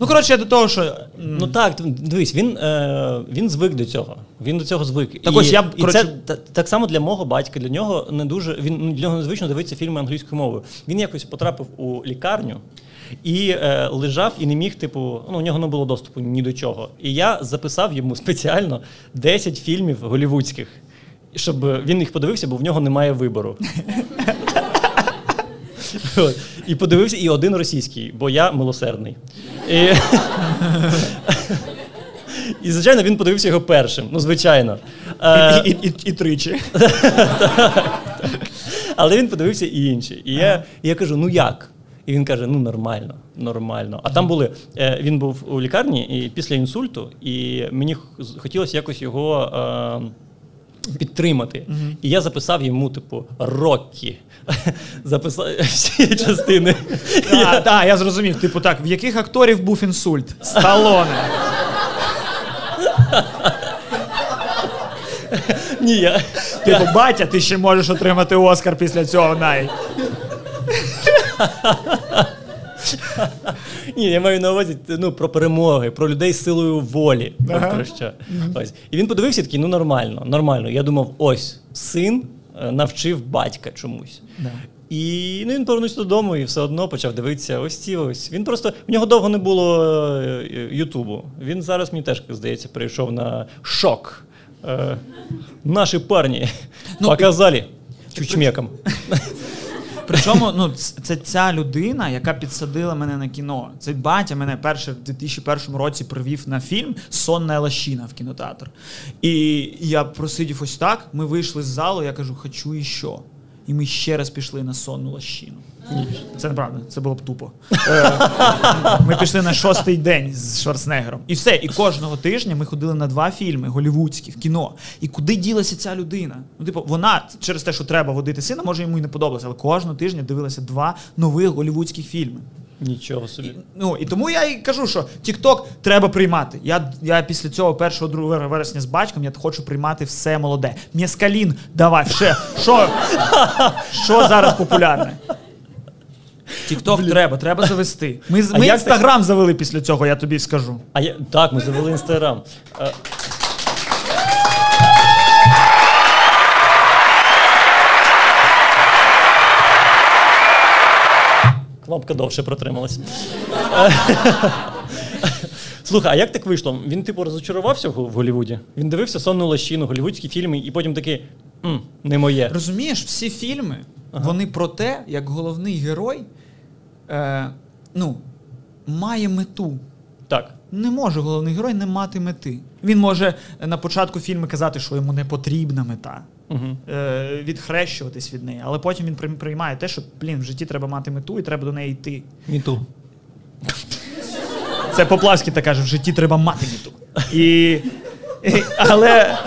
Speaker 2: Ну, коротше, я до того, що.
Speaker 1: Ну так, дивись, він, е, він звик до цього. Він до цього звик.
Speaker 2: Так
Speaker 1: і,
Speaker 2: ось я б,
Speaker 1: і
Speaker 2: коротше-
Speaker 1: це так само для мого батька. Для нього не дуже він ну, для нього незвично дивитися фільми англійською мовою. Він якось потрапив у лікарню і е, лежав і не міг, типу, ну у нього не було доступу ні до чого. І я записав йому спеціально 10 фільмів голівудських, щоб він їх подивився, бо в нього немає вибору. І подивився, і один російський, бо я милосердний. І, і звичайно, він подивився його першим. Ну, звичайно. Е,
Speaker 2: І, і, і, і тричі.
Speaker 1: але він подивився і інші. І я, і я кажу: ну як? І він каже: ну нормально, нормально. А там були. Е, він був у лікарні і після інсульту, і мені хотілося якось його. Е, Підтримати. І я записав йому, типу, Роккі. Записав всі частини.
Speaker 2: Так, я зрозумів. Типу так, в яких акторів був інсульт? Сталоне.
Speaker 1: Ні, я,
Speaker 2: Типу, батя, ти ще можеш отримати Оскар після цього навіть.
Speaker 1: Ні, я маю на увазі ну, про перемоги, про людей з силою волі. От
Speaker 2: Ага.
Speaker 1: про що. Ось. І він подивився такий, ну нормально, нормально. Я думав, ось син е, навчив батька чомусь.
Speaker 2: Да.
Speaker 1: І ну, він повернувся додому і все одно почав дивитися ось ці ось. Він просто в нього довго не було е, Ютубу. Він зараз мені теж здається перейшов на шок. Е, наші парні
Speaker 2: Ну,
Speaker 1: показали чучмекам.
Speaker 2: Причому, ну, це ця людина, яка підсадила мене на кіно. Цей батя мене перше в 2001 році привів на фільм Сонна лощина в кінотеатр. І я просидів ось так. Ми вийшли з залу, я кажу, хочу іще. І ми ще раз пішли на сонну лощину. Це неправда, це було б тупо. Е, Ми пішли на шостий день з Шварценеггером. І все. І кожного тижня ми ходили на два фільми голівудські в кіно. І куди ділася ця людина? Ну, типу, вона через те, що треба водити сина, може йому і не подобалося, але кожного тижня дивилася два нових голівудських фільми.
Speaker 1: Нічого собі.
Speaker 2: Ну і тому я і кажу, що TikTok треба приймати. Я, я після цього 1-2 вересня з батьком я хочу приймати все молоде. Мєскалін, давай, ще. Що, що зараз популярне? TikTok треба, треба завести. Ми,
Speaker 1: А
Speaker 2: ми інстаграм завели після цього, я тобі скажу.
Speaker 1: А я так, ми завели інстаграм. Кнопка довше протрималась. Слухай, а як так вийшло? Він, типу, розочарувався в Голлівуді? Він дивився сонну лощину, голлівудські фільми, і потім такий «М, не моє.
Speaker 2: Розумієш, всі фільми, вони про те, як головний герой е, ну, має мету.
Speaker 1: Так.
Speaker 2: Не може головний герой не мати мети. Він може на початку фільму казати, що йому не потрібна мета, Е, відхрещуватись від неї. Але потім він приймає те, що блін, в житті треба мати мету і треба до неї йти.
Speaker 1: Міту.
Speaker 2: Це Поплавський так каже, в житті треба мати мету. І, і, але.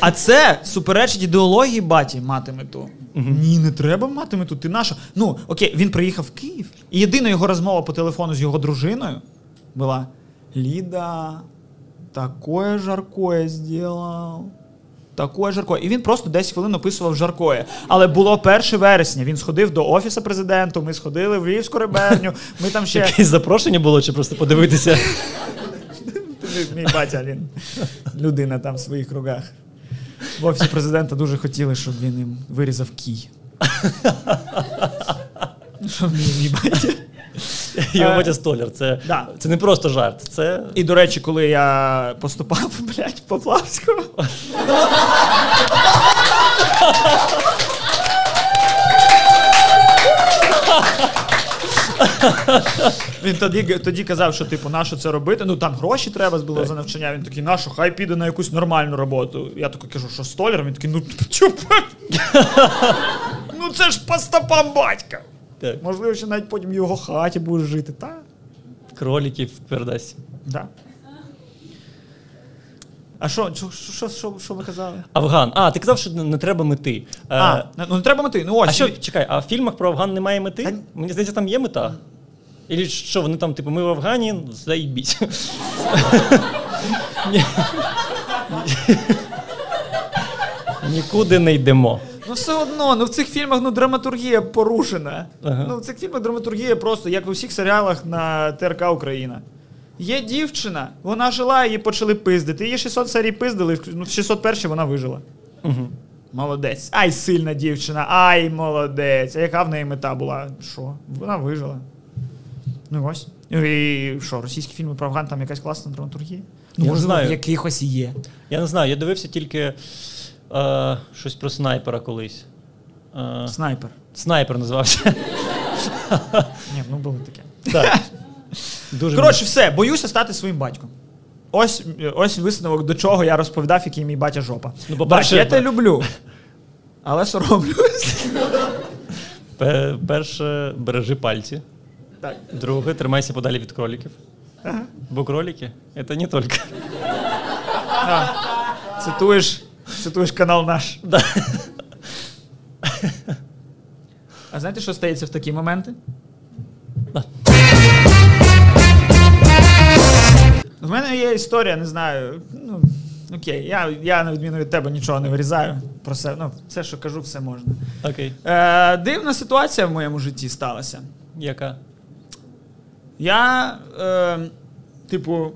Speaker 2: А це суперечить ідеології баті мати мету. Ні, не треба мати мету. Ти наша. Ну, окей, він приїхав в Київ. І єдина його розмова по телефону з його дружиною була: Ліда, такое жаркое зробив. Такое жаркое. І він просто 10 хвилин описував жаркое. Але було 1 вересня. Він сходив до офісу президенту, ми сходили в Львівську реберню, ми там ще.
Speaker 1: Якесь запрошення було, чи просто подивитися?
Speaker 2: Мій батя, він людина там в своїх кругах. В офісі президента дуже хотіли, щоб він їм вирізав кій. Що мій батя?
Speaker 1: Його батя столяр. Це,
Speaker 2: да.
Speaker 1: це не просто жарт. Це
Speaker 2: І, до речі, коли я поступав, блядь, в Поплавського. Він тоді, тоді казав, що типу, на що це робити? Ну там гроші треба було за навчання. Він такий, на що, хай піде на якусь нормальну роботу. Я такий кажу, що столяром? Він такий, ну чуп. Ну це ж по стопам батька.
Speaker 1: Так,
Speaker 2: Можливо, ще навіть потім в його хаті будеш жити. Та?
Speaker 1: кроліків передасть.
Speaker 2: Да. А що, що, що, що, що ви казали?
Speaker 1: Афган. А, ти казав, що не, треба мети. Е,
Speaker 2: А, ну не треба мети. Ну ось.
Speaker 1: а що, чекай, а в фільмах про Афган немає мети?
Speaker 2: Та-
Speaker 1: Мені здається, там є мета. Ілі що, вони там, типу, ми в Афгані, заїбіть. Нікуди не йдемо.
Speaker 2: Ну все одно, ну в цих фільмах ну, драматургія порушена.
Speaker 1: Ага.
Speaker 2: Ну в цих фільмах драматургія просто, як в усіх серіалах на ТРК Україна. Є дівчина, вона жила, її почали пиздити. Її 600 серій пиздили, ну, в 601 вона вижила.
Speaker 1: Угу.
Speaker 2: Молодець. Ай, сильна дівчина, ай, молодець. А яка в неї мета була? Що? Вона вижила. Ну ось. Ну, І що, російські фільми про Афган, там якась класна драматургія? Ну,
Speaker 1: Я не знаю.
Speaker 2: якихось є.
Speaker 1: Я не знаю, я дивився тільки е, щось про снайпера колись. Е,
Speaker 2: Снайпер.
Speaker 1: снайпер називався.
Speaker 2: Ні, ну було таке.
Speaker 1: Так. Дуже
Speaker 2: Коротше, все, боюся стати своїм батьком. Ось, ось висновок, до чого я розповідав, який мій батя жопа.
Speaker 1: Ну, по-перше,
Speaker 2: Бать, я тебе люблю. Але соромлюсь.
Speaker 1: Пе- Перше, бережи пальці.
Speaker 2: Так.
Speaker 1: Друге, тримайся подалі від кроліків.
Speaker 2: Ага.
Speaker 1: Бо кролики це не тільки.
Speaker 2: Цитуєш, цитуєш канал наш.
Speaker 1: Да.
Speaker 2: А знаєте, що стається в такі моменти?
Speaker 1: Да.
Speaker 2: В мене є історія, не знаю. Ну, окей, я, я на відміну від тебе нічого не вирізаю. Про все, ну, все, що кажу, все можна.
Speaker 1: Окей.
Speaker 2: Е, дивна ситуація в моєму житті сталася.
Speaker 1: Яка?
Speaker 2: Я, е, типу,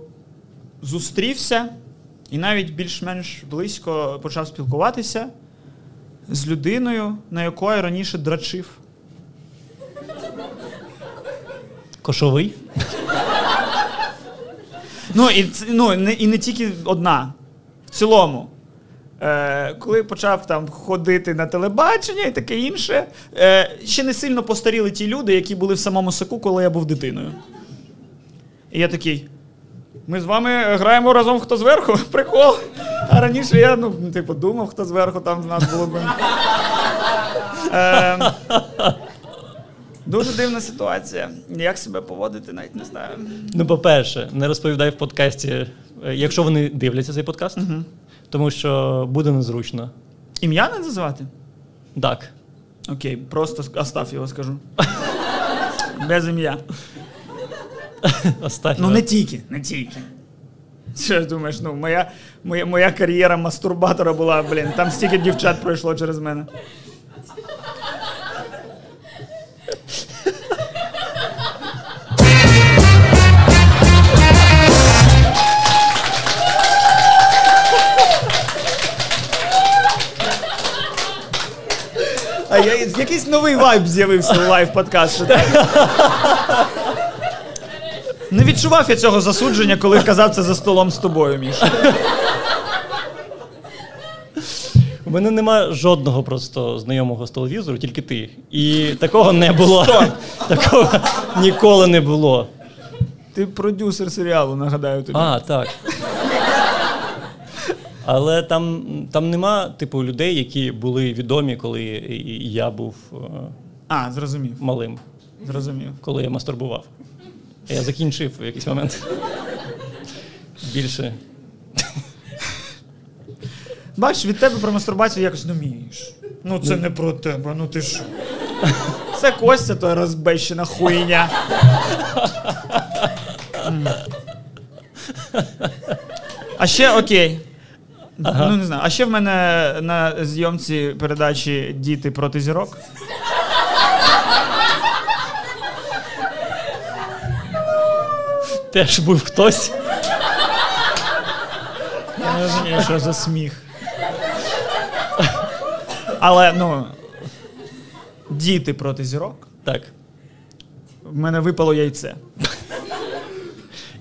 Speaker 2: зустрівся і навіть більш-менш близько почав спілкуватися з людиною, на якої раніше драчив.
Speaker 1: Кошовий?
Speaker 2: Ну, і, ну, не, і не тільки одна. В цілому. Е, коли почав там ходити на телебачення і таке інше, е, ще не сильно постаріли ті люди, які були в самому соку, коли я був дитиною. І я такий. Ми з вами граємо разом хто зверху? Прикол. А раніше я, ну, типу, думав, хто зверху там з нас було б. Е, дуже дивна ситуація. Як себе поводити, навіть не знаю.
Speaker 1: Ну, по-перше, не розповідай в подкасті, е, якщо вони дивляться цей подкаст, тому що буде незручно.
Speaker 2: Ім'я не називати?
Speaker 1: Так.
Speaker 2: Окей, просто остав його скажу. Без ім'я. Ну не тільки, не тільки. Що ж думаєш, ну моя, моя, моя кар'єра мастурбатора була, блін, там стільки дівчат пройшло через мене. А я, якийсь новий вайб з'явився у live подкасту. Не відчував я цього засудження, коли казав це за столом з тобою, Міша.
Speaker 1: У мене нема жодного просто знайомого з телевізору, тільки ти. І такого не було. Такого ніколи не було.
Speaker 2: Ти продюсер серіалу, нагадаю тобі.
Speaker 1: А, так. Але там, там нема, типу, людей, які були відомі, коли я був е,
Speaker 2: А, зрозумів.
Speaker 1: малим,
Speaker 2: Зрозумів.
Speaker 1: коли я мастурбував. Я закінчив в якийсь момент. Більше.
Speaker 2: Бачиш, від тебе про мастурбацію якось не вмієш. Ну це не про тебе, ну ти що? Це Костя, то розбещена хуйня. А ще окей. Ну не знаю. А ще в мене на зйомці передачі Діти проти зірок.
Speaker 1: Теж був хтось.
Speaker 2: Я не розумію, що за сміх. Але ну. Діти проти зірок.
Speaker 1: Так.
Speaker 2: в мене випало яйце.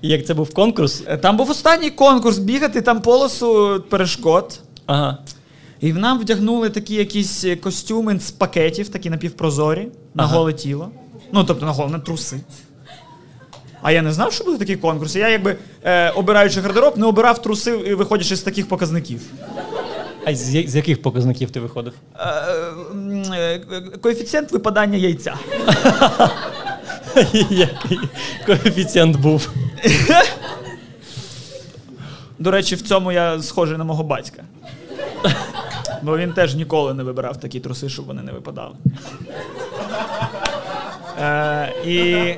Speaker 1: І як це був конкурс?
Speaker 2: Е, Там був останній конкурс бігати, там полосу перешкод.
Speaker 1: Ага.
Speaker 2: І в нам вдягнули такі якісь е, костюми з пакетів, такі напівпрозорі, на
Speaker 1: Ага.
Speaker 2: голе тіло. Ну, тобто на голе, на труси. А я не знав, що буде такий конкурс. Я, якби е, обираючи гардероб, не обирав труси, е, виходячи з таких показників.
Speaker 1: А з, я- з яких показників ти виходив?
Speaker 2: Е, е, коефіцієнт випадання яйця.
Speaker 1: Який коефіцієнт був?
Speaker 2: До речі, в цьому я схожий на мого батька. Бо він теж ніколи не вибирав такі труси, щоб вони не випадали. Е, і,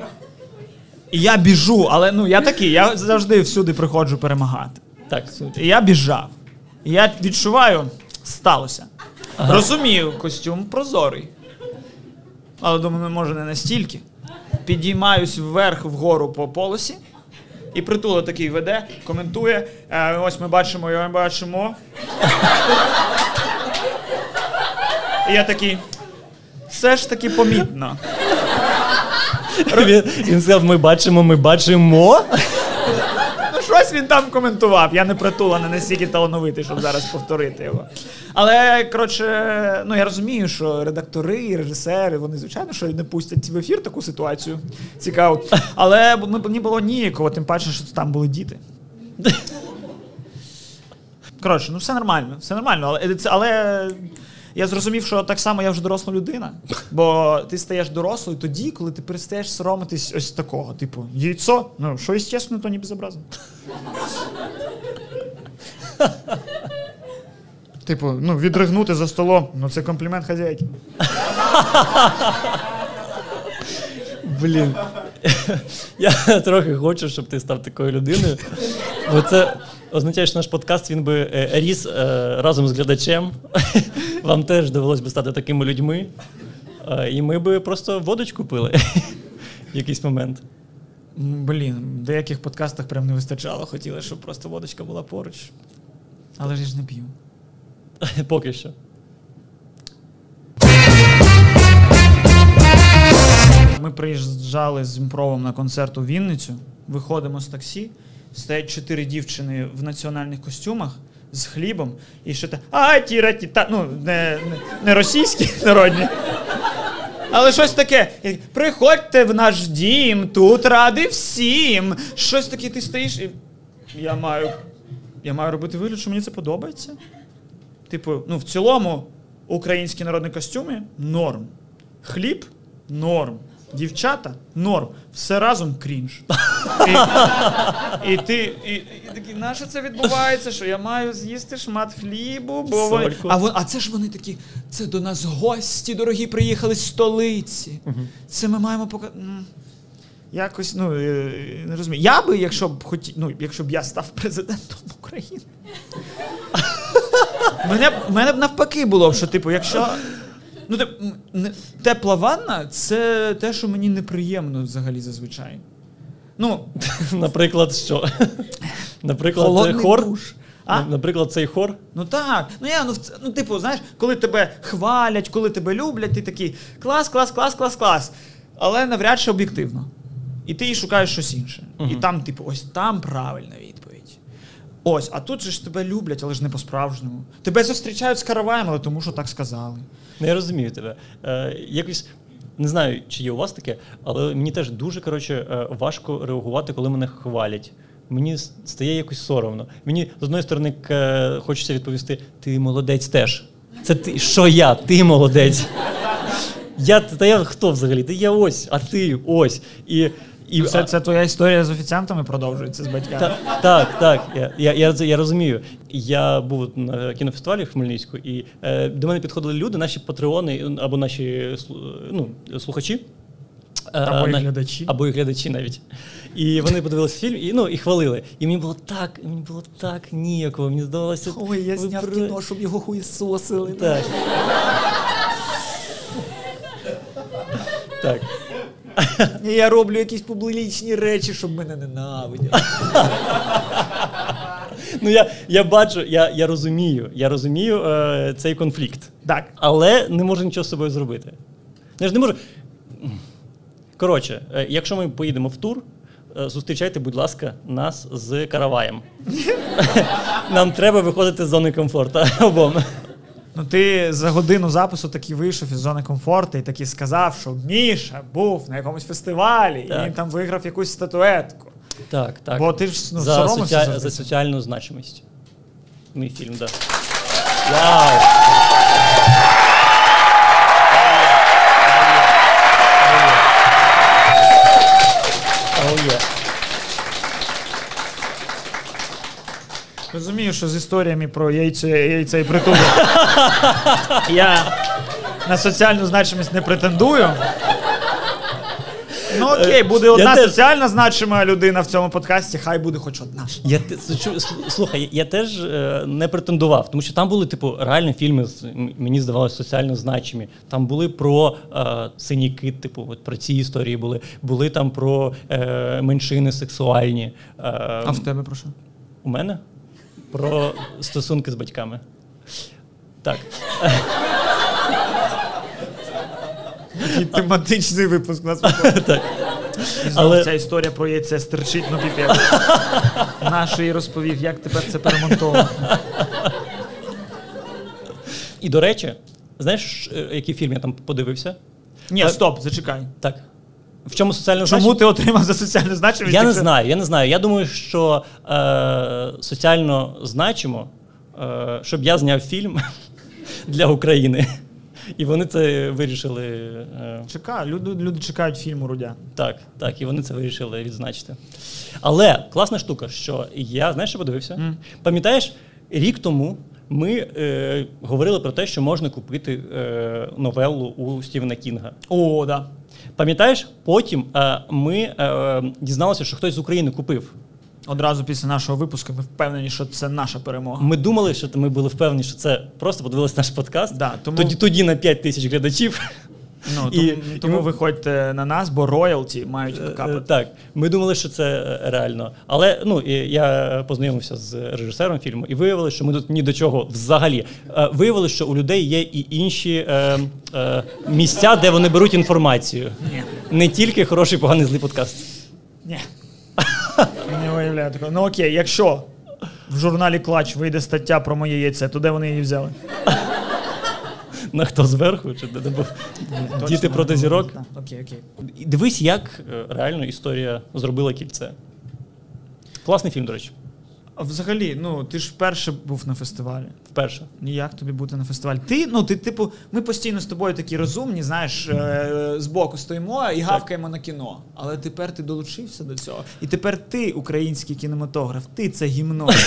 Speaker 2: і я біжу, але ну я такий, я завжди всюди приходжу перемагати.
Speaker 1: Так.
Speaker 2: І я біжав. І я відчуваю, сталося. Розумію, костюм прозорий. Але думаю, може не настільки. Підіймаюсь вверх вгору по полосі, і притула такий веде, коментує. Е, ось ми бачимо, і бачимо. І я такий. Все ж таки помітно.
Speaker 1: Він, він сказав: ми бачимо, ми бачимо.
Speaker 2: Ну, щось він там коментував. Я не притула, не настільки талановитий, щоб зараз повторити його. Але, коротше, ну я розумію, що редактори і режисери, вони, звичайно, що не пустять в ефір таку ситуацію. Цікаво. Але мені було ніяково, тим паче, що там були діти. Коротше, ну все нормально, все нормально. Але, але я зрозумів, що так само я вже доросла людина. Бо ти стаєш дорослою тоді, коли ти перестаєш соромитись ось такого. Типу, яйцо, ну що естественно, то не безобразно. Типу, ну, відригнути за столом, ну це комплімент хазяйки.
Speaker 1: Блін. Я трохи хочу, щоб ти став такою людиною. Бо це означає, що наш подкаст він би е, ріс е, разом з глядачем. Вам теж довелось би стати такими людьми. Е, І ми би просто водочку пили в якийсь момент.
Speaker 2: Блін, в деяких подкастах прям не вистачало. Хотіли, щоб просто водочка була поруч. Але ж я ж не п'ю.
Speaker 1: Поки що.
Speaker 2: Ми приїжджали з імпровом на концерт у Вінницю, виходимо з таксі, стоять чотири дівчини в національних костюмах з хлібом і ще та а тіра ті та ну не, не російські народні. Але щось таке. Приходьте в наш дім, тут ради всім. Щось таке, ти стоїш і. Я маю. Я маю робити вигляд, що мені це подобається. Типу, ну, в цілому, українські народні костюми норм. Хліб норм. Дівчата норм. Все разом крінж. І, і ти і, і такий, на що це відбувається? Що я маю з'їсти шмат хлібу, бо вони... А, вон, а це ж вони такі, це до нас гості дорогі приїхали з столиці. Це ми маємо пока. Якось, ну, е, не розумію. Я би, якщо б хоті... ну, якщо б я став президентом України. Мене, б- мене б навпаки було, б, що, типу, якщо. Ну, не- тепла ванна це те, що мені неприємно взагалі зазвичай. Ну,
Speaker 1: Наприклад, що? Наприклад,
Speaker 2: Холодний
Speaker 1: хор.
Speaker 2: душ. А?
Speaker 1: Наприклад, цей хор.
Speaker 2: Ну так. Ну я ну, ну, типу, знаєш, коли тебе хвалять, коли тебе люблять, ти такий клас, клас, клас, клас, клас. Але навряд чи об'єктивно. І ти шукаєш щось інше. І там, типу, ось там правильна відповідь. Ось, а тут же ж тебе люблять, але ж не по-справжньому. Тебе зустрічають з караваєм, але тому що так сказали.
Speaker 1: Ну, я розумію тебе. Е, якось не знаю, чи є у вас таке, але мені теж дуже коротше е, важко реагувати, коли мене хвалять. Мені стає якось соромно. Мені з одної сторони хочеться відповісти: ти молодець теж. Це ти, що я? Ти молодець. Я, та я хто взагалі? Та я ось, а ти ось. І, і,
Speaker 2: Це, це твоя історія з офіціантами продовжується з батьками.
Speaker 1: та, так, так. Я, я, я, я розумію. Я був на кінофестивалі в Хмельницьку, і е, до мене підходили люди, наші патреони або наші ну, слухачі. Е,
Speaker 2: Або і глядачі.
Speaker 1: Або і глядачі навіть. І вони подивилися фільм і, ну, і хвалили. І мені було так, мені було так ніяково. Мені здавалося.
Speaker 2: Ой, я зняв
Speaker 1: про-
Speaker 2: кіно, щоб його хуєсосили.
Speaker 1: Так. Так.
Speaker 2: Я роблю якісь публічні речі, щоб мене ненавиділи.
Speaker 1: Ну я, я бачу, я, я розумію, я розумію е, цей конфлікт.
Speaker 2: Так.
Speaker 1: але не можу нічого з собою зробити. Я ж не можу. Коротше, е, якщо ми поїдемо в тур, е, зустрічайте, будь ласка, нас з караваєм. Нам треба виходити з зони комфорту обом.
Speaker 2: Ну, ти за годину запису таки вийшов із зони комфорту і таки сказав, що Міша був на якомусь фестивалі, і він там виграв якусь статуетку.
Speaker 1: Так, так.
Speaker 2: Бо ти ж ну,
Speaker 1: за,
Speaker 2: соромився
Speaker 1: соціаль- за соціальну значимість. Мій фільм, так. Да. Вау! Oh, yeah.
Speaker 2: Розумію, що з історіями про яйця, яйця і притулок я на соціальну значимість не претендую. Ну окей, буде
Speaker 1: я
Speaker 2: одна
Speaker 1: теж-
Speaker 2: соціально значима людина в цьому подкасті, хай буде хоч одна.
Speaker 1: Я слухай, я- теж е, не претендував, тому що там були, типу, реальні фільми, мені здавалося, соціально значимі. Там були про е, синій кит, типу, от про ці історії були. Були там про е, меншини сексуальні. Е,
Speaker 2: А в тебе про що?
Speaker 1: У мене? Про стосунки з батьками. Так.
Speaker 2: Такий тематичний випуск у нас виходить.
Speaker 1: так.
Speaker 2: І знову
Speaker 1: Але-
Speaker 2: ця історія про яйце стерчить, ну піпець. Наш їй розповів, як тепер це перемонтовано.
Speaker 1: І до речі, знаєш, е, який фільм я там подивився?
Speaker 2: Ні,
Speaker 1: Так.
Speaker 2: стоп, зачекай.
Speaker 1: Так. В чому соціальна
Speaker 2: Чому ти отримав за соціальну значимість?
Speaker 1: Я не
Speaker 2: якщо-
Speaker 1: знаю, я не знаю. Я думаю, що е, соціально значимо, е, щоб я зняв фільм для України. І вони це вирішили. Е,
Speaker 2: люди, люди чекають фільму Рудя.
Speaker 1: так, так, і вони це вирішили відзначити. Але класна штука, що я знаєш, що подивився?
Speaker 2: Мгм.
Speaker 1: Пам'ятаєш, рік тому ми е, говорили про те, що можна купити е, новелу у Стівена Кінга.
Speaker 2: О, да.
Speaker 1: Пам'ятаєш, потім е, ми е, дізналися, що хтось з України купив.
Speaker 2: Одразу після нашого випуску ми впевнені, що це наша перемога.
Speaker 1: Ми думали, що ми були впевнені, що це просто подивилися наш подкаст.
Speaker 2: Да, тому-
Speaker 1: Тоді тоді на 5 тисяч глядачів.
Speaker 2: Ну,
Speaker 1: І-
Speaker 2: тому, тому
Speaker 1: і ми-
Speaker 2: виходьте на нас, бо роялті мають
Speaker 1: Е,
Speaker 2: капати.
Speaker 1: Так, ми думали, що це е, реально. Але ну я познайомився з режисером фільму, і виявилося, що ми тут ні до чого взагалі. Е, Виявилося, що у людей є і інші е, е, місця, де вони беруть інформацію.
Speaker 2: Ні.
Speaker 1: Не тільки хороший, поганий злий подкаст.
Speaker 2: Ні. Не уявляю такого. Ну окей, якщо в журналі Клач вийде стаття про моє яйце, то де вони її взяли?
Speaker 1: На хто зверху? Чи де, був? Діти проти зірок?
Speaker 2: Окей, окей.
Speaker 1: Дивись, як е, реально історія зробила кільце. Класний фільм, до речі,
Speaker 2: А взагалі, ну ти ж вперше був на фестивалі.
Speaker 1: вперше.
Speaker 2: Ніяк тобі бути на фестивалі. Ти, ну ти, типу, ми постійно з тобою такі розумні, знаєш, е, збоку стоїмо і гавкаємо на кіно. Але тепер ти долучився до цього. І тепер ти, український кінематограф, ти це гімно.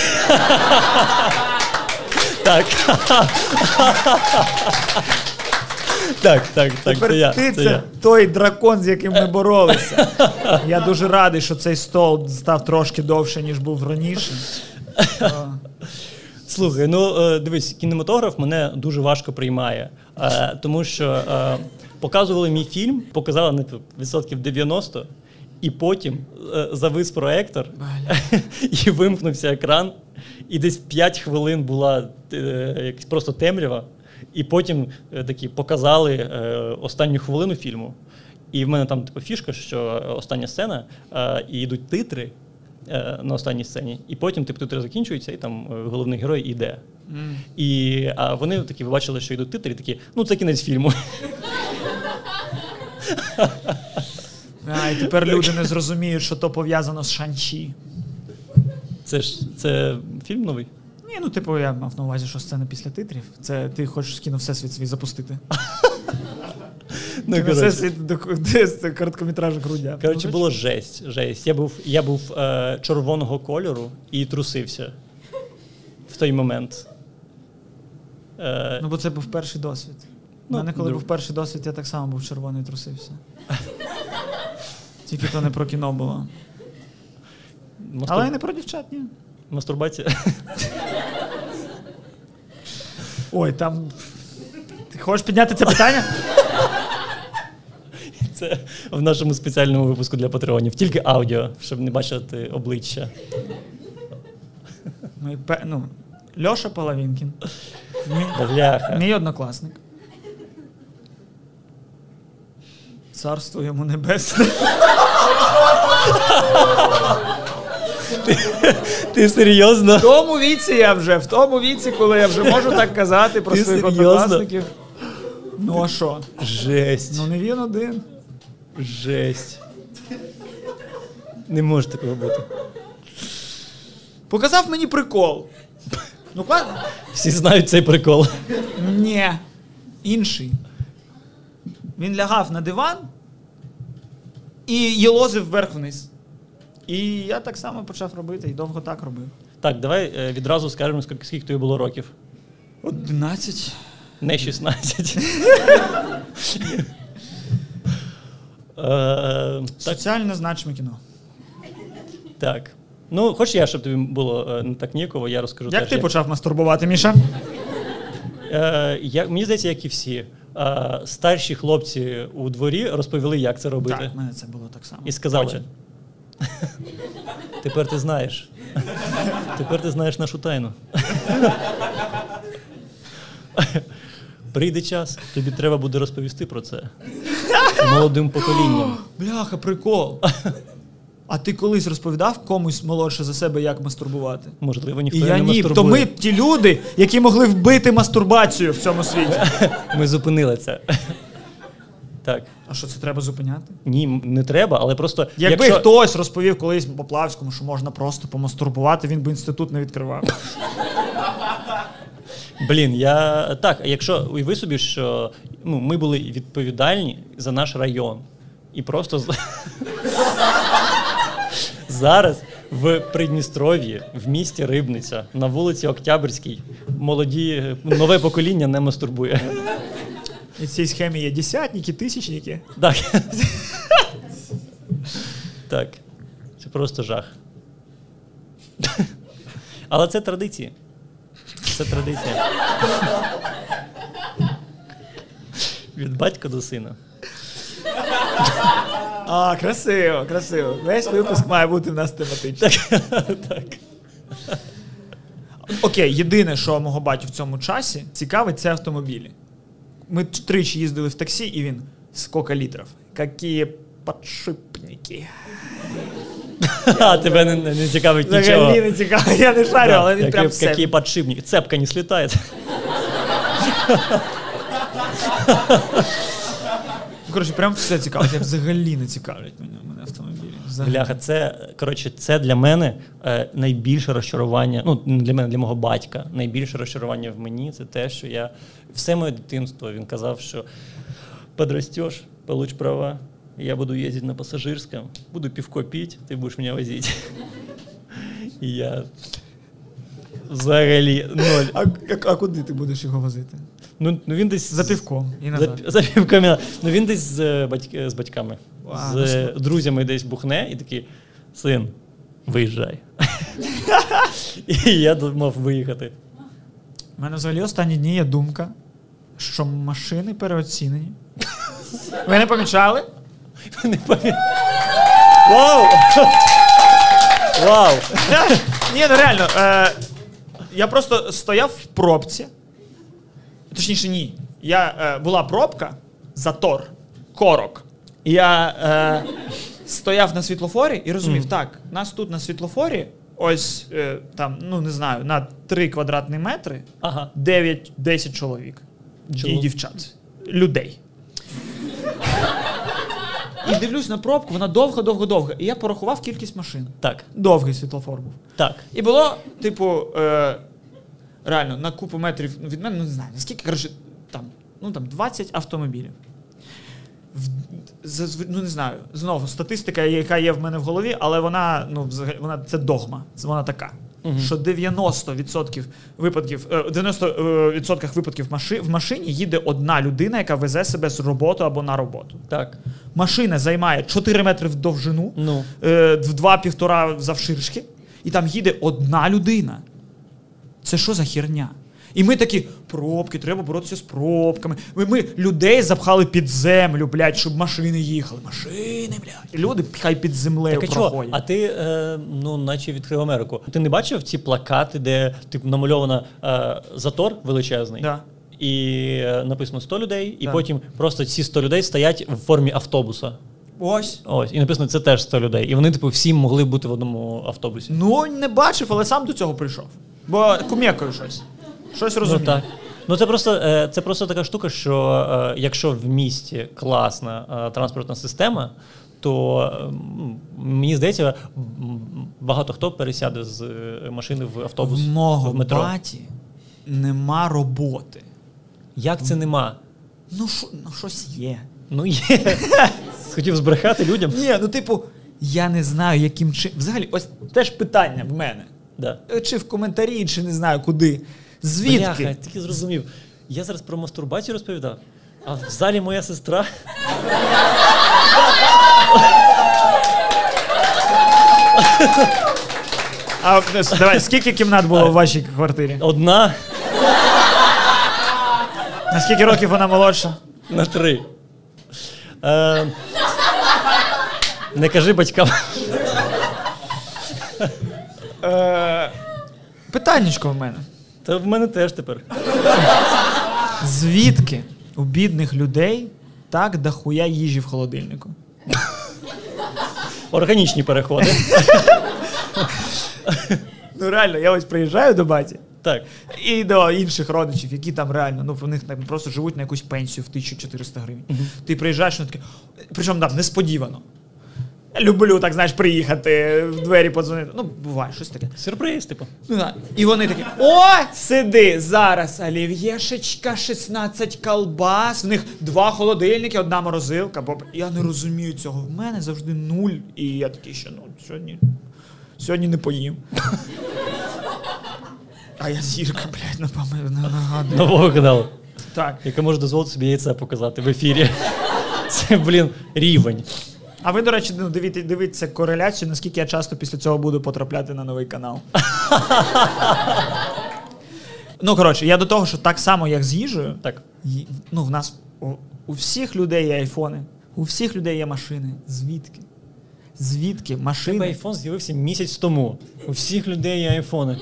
Speaker 1: Так. Так, так, так.
Speaker 2: Тепер
Speaker 1: Це я.
Speaker 2: ти
Speaker 1: Це я.
Speaker 2: той дракон, з яким ми боролися. Я дуже радий, що цей стол став трошки довше, ніж був раніше.
Speaker 1: Слухай, ну е, дивись, кінематограф мене дуже важко приймає, е, тому що е, показували мій фільм, показали на відсотків 90, і потім е, завис проектор, і вимкнувся екран, і десь 5 хвилин була е, просто темрява, і потім е, такі показали е, останню хвилину фільму. І в мене там така фішка, що остання сцена, е, і йдуть титри е, на останній сцені, і потім типу, титри закінчуються, і там головний герой йде.
Speaker 2: м.
Speaker 1: І а вони такі побачили, що йдуть титри, і такі, ну це кінець фільму.
Speaker 2: А, і тепер люди не зрозуміють, що то пов'язано з Шанчі.
Speaker 1: Це ж це фільм новий.
Speaker 2: Ні, ну типу, я мав на увазі, що сцена після титрів. Це ти хочеш кіно всесвіт свій запустити.
Speaker 1: Ну, коротше.
Speaker 2: це короткометражок грудя.
Speaker 1: Коротше,
Speaker 2: Ну,
Speaker 1: було жесть. жесть. Я був, я був е, червоного кольору і трусився в той момент. Е,
Speaker 2: Ну, бо це був перший досвід. У
Speaker 1: Ну,
Speaker 2: мене, коли
Speaker 1: друг.
Speaker 2: був перший досвід, я так само був червоний і трусився. Тільки то не про кіно було.
Speaker 1: мастур-
Speaker 2: Але і не про дівчат, ні.
Speaker 1: Мастурбація.
Speaker 2: Ой, там. Ти хочеш підняти це питання?
Speaker 1: Це в нашому спеціальному випуску для патреонів. Тільки аудіо, щоб не бачити обличчя.
Speaker 2: Пе- ну, Льоша Половінкін. Мій,
Speaker 1: Бляха.
Speaker 2: мій однокласник. Царство йому небесне.
Speaker 1: Ти
Speaker 2: В
Speaker 1: серйозно?
Speaker 2: тому віці я вже, в тому віці, коли я вже можу так казати про
Speaker 1: Ти
Speaker 2: своїх
Speaker 1: серйозно?
Speaker 2: однокласників. Ну а що?
Speaker 1: Жесть.
Speaker 2: Ну не він один.
Speaker 1: Жесть. Не може такого бути.
Speaker 2: Показав мені прикол. Ну класно.
Speaker 1: Всі знають цей прикол.
Speaker 2: Ні. Інший. Він лягав на диван і єлозив вверх-вниз. І я так само почав робити і довго так робив.
Speaker 1: Так, давай е, відразу скажемо, скільки, скільки тобі було років.
Speaker 2: Одинадцять.
Speaker 1: Не 16. Е,
Speaker 2: Соціально значиме кіно.
Speaker 1: так. Ну, хоч я, щоб тобі було е, не так ніяково, я розкажу
Speaker 2: Як ти почав мастурбувати, Міша?
Speaker 1: Мені здається, як і всі. Е, старші хлопці у дворі розповіли, як це робити.
Speaker 2: Так, в мене це було так само.
Speaker 1: І сказали: тепер ти знаєш. Тепер ти знаєш нашу тайну. Прийде час, тобі треба буде розповісти про це молодим поколінням.
Speaker 2: Бляха, прикол. А ти колись розповідав комусь молодше за себе, як мастурбувати?
Speaker 1: Можливо, ніхто
Speaker 2: І я
Speaker 1: не
Speaker 2: ні. То ми ті люди, які могли вбити мастурбацію в цьому світі.
Speaker 1: Ми зупинили це. Так.
Speaker 2: А що це треба зупиняти?
Speaker 1: Ні, не треба, але просто.
Speaker 2: Якби
Speaker 1: якщо...
Speaker 2: хтось розповів колись Поплавському, що можна просто помастурбувати, він би інститут не відкривав.
Speaker 1: Блін, я так, якщо уяви собі, що ну, ми були відповідальні за наш район. І просто зараз в Придністров'ї, в місті Рибниця, на вулиці Октябрьській, молоді, нове покоління не мастурбує.
Speaker 2: І в цій схемі є десятники, тисячники.
Speaker 1: Так. так. Це просто жах. Але це традиції. Це традиція. Від батька до сина.
Speaker 2: А, красиво, красиво. Весь випуск має бути в нас тематичний.
Speaker 1: так.
Speaker 2: Окей, єдине, що мого батю в цьому часі цікавить, це автомобілі. Ми тричі їздили в таксі, і він скільки літрів? Які подшипники.
Speaker 1: А, тебе не, не цікавить нічого.
Speaker 2: Взагалі не цікаво, я не шарю, але він прям все.
Speaker 1: Які подшипники. Цепка не слітає.
Speaker 2: Ну, коротше, прям все цікавить. Я взагалі не цікавлять мене, мене автомобілі.
Speaker 1: Бляха, це коротше, це для мене е, найбільше розчарування. Ну для мене, для мого батька. Найбільше розчарування в мені це те, що я все моє дитинство він казав, що подростеш, получ права, я буду їздити на пасажирському, буду півко пити, ти будеш мене возити. І я взагалі ноль.
Speaker 2: А, а, а куди ти будеш його возити?
Speaker 1: Ну, ну він десь
Speaker 2: За півком і назад.
Speaker 1: за півками. Ну він десь з, е, батьки, з батьками,
Speaker 2: А,
Speaker 1: з
Speaker 2: ну,
Speaker 1: е, друзями десь бухне і такий, син, виїжджай. і я думав виїхати.
Speaker 2: У мене взагалі останні дні є думка, що машини переоцінені. Ви не помічали?
Speaker 1: Не пам'ятаю. Вау! Вау!
Speaker 2: Ні, ну реально. Е, я просто стояв в пробці. Точніше, ні. Я, е, була пробка, затор, корок. І я е, стояв на світлофорі і розумів, так, нас тут на світлофорі, ось е, там, ну не знаю, на 3 квадратні метри
Speaker 1: Ага.
Speaker 2: 9-10 чоловік.
Speaker 1: Чолов-
Speaker 2: І дівчат. Людей. І дивлюсь на пробку, вона довго-довго-довго. І я порахував кількість машин.
Speaker 1: Так,
Speaker 2: Довгий світлофор був.
Speaker 1: так.
Speaker 2: І було, типу, е, реально, на купу метрів від мене, ну не знаю, наскільки, коротше, там, ну там 20 автомобілів. В, ну не знаю, знову статистика, яка є в мене в голові, але вона, ну, взагалі, вона це догма. Вона така.
Speaker 1: Мгм.
Speaker 2: Що 90% випадків, е, 90% випадків маши, в машині їде одна людина, яка везе себе з роботи або на роботу.
Speaker 1: Так.
Speaker 2: Машина займає 4 метри в довжину,
Speaker 1: Ну.
Speaker 2: е, в два-півтора завширшки, і там їде одна людина. Це що за херня? І ми такі, пробки, треба боротися з пробками. Ми, ми людей запхали під землю, блядь, щоб машини їхали. Машини, блядь. І люди хай під землею
Speaker 1: Так а чого?
Speaker 2: проходять.
Speaker 1: А ти, е, ну, наче відкрив Америку. Ти не бачив ці плакати, де типу намальовано е, затор величезний?
Speaker 2: Да.
Speaker 1: і е, написано 100 людей, і
Speaker 2: Так.
Speaker 1: потім просто ці 100 людей стоять в формі автобуса.
Speaker 2: Ось.
Speaker 1: Ось, і написано, це теж 100 людей. І вони, типу, всі могли бути в одному автобусі.
Speaker 2: Ну, не бачив, але сам до цього прийшов. Бо кумекаю щось. Щось розумію.
Speaker 1: Ну так. Ну це просто, е, це просто така штука, що е, якщо в місті класна е, транспортна система, то мені здається, багато хто пересяде з машини в автобус
Speaker 2: В мого
Speaker 1: в метро.
Speaker 2: баті нема роботи.
Speaker 1: Як це нема?
Speaker 2: Ну, шо, ну щось є.
Speaker 1: Ну є. Хотів збрехати людям.
Speaker 2: Ні, ну типу, я не знаю, яким чином. Взагалі, ось теж питання в мене.
Speaker 1: Да.
Speaker 2: Е, Чи в коментарі, чи не знаю куди. Звідки?
Speaker 1: Бляха, я тільки зрозумів. Я зараз про мастурбацію розповідав, а в залі моя сестра.
Speaker 2: А е, давай, скільки кімнат було в вашій квартирі?
Speaker 1: Одна
Speaker 2: На скільки років вона молодша?
Speaker 1: на три. Е, не кажи батькам.
Speaker 2: Е, питаннячко в мене.
Speaker 1: Та в мене теж тепер.
Speaker 2: Звідки у бідних людей так дохуя їжі в холодильнику?
Speaker 1: Органічні переходи.
Speaker 2: Ну реально, я ось приїжджаю до баті.
Speaker 1: Так.
Speaker 2: І до інших родичів, які там реально, ну в них там просто живуть на якусь пенсію в 1400 гривень. Ти приїжджаєш, ну таке, причому там несподівано. Я люблю, так знаєш, приїхати в двері подзвонити. Ну, буває, щось таке.
Speaker 1: Сюрприз, типу.
Speaker 2: Ну, да. І вони такі: о, сиди зараз, олів'єшечка, 16 колбас, в них два холодильники, одна морозилка. Бо я не розумію цього. В мене завжди нуль. І я такий, що ну, сьогодні, сьогодні не поїм. А я зірка, блядь, напевно, нагадую.
Speaker 1: Нового каналу,
Speaker 2: Так.
Speaker 1: яка може дозволити собі яйце показати в ефірі. Це, блін, рівень.
Speaker 2: А ви, до речі, ну, дивіться, дивіться кореляцію, наскільки я часто після цього буду потрапляти на новий канал. ну, коротше, я до того, що так само, як з їжею,
Speaker 1: Так.
Speaker 2: Ї- Ну, в нас у, у всіх людей є айфони, у всіх людей є машини. Звідки? Звідки
Speaker 1: Тебе
Speaker 2: машини?
Speaker 1: айфон з'явився місяць тому. У всіх людей є айфони.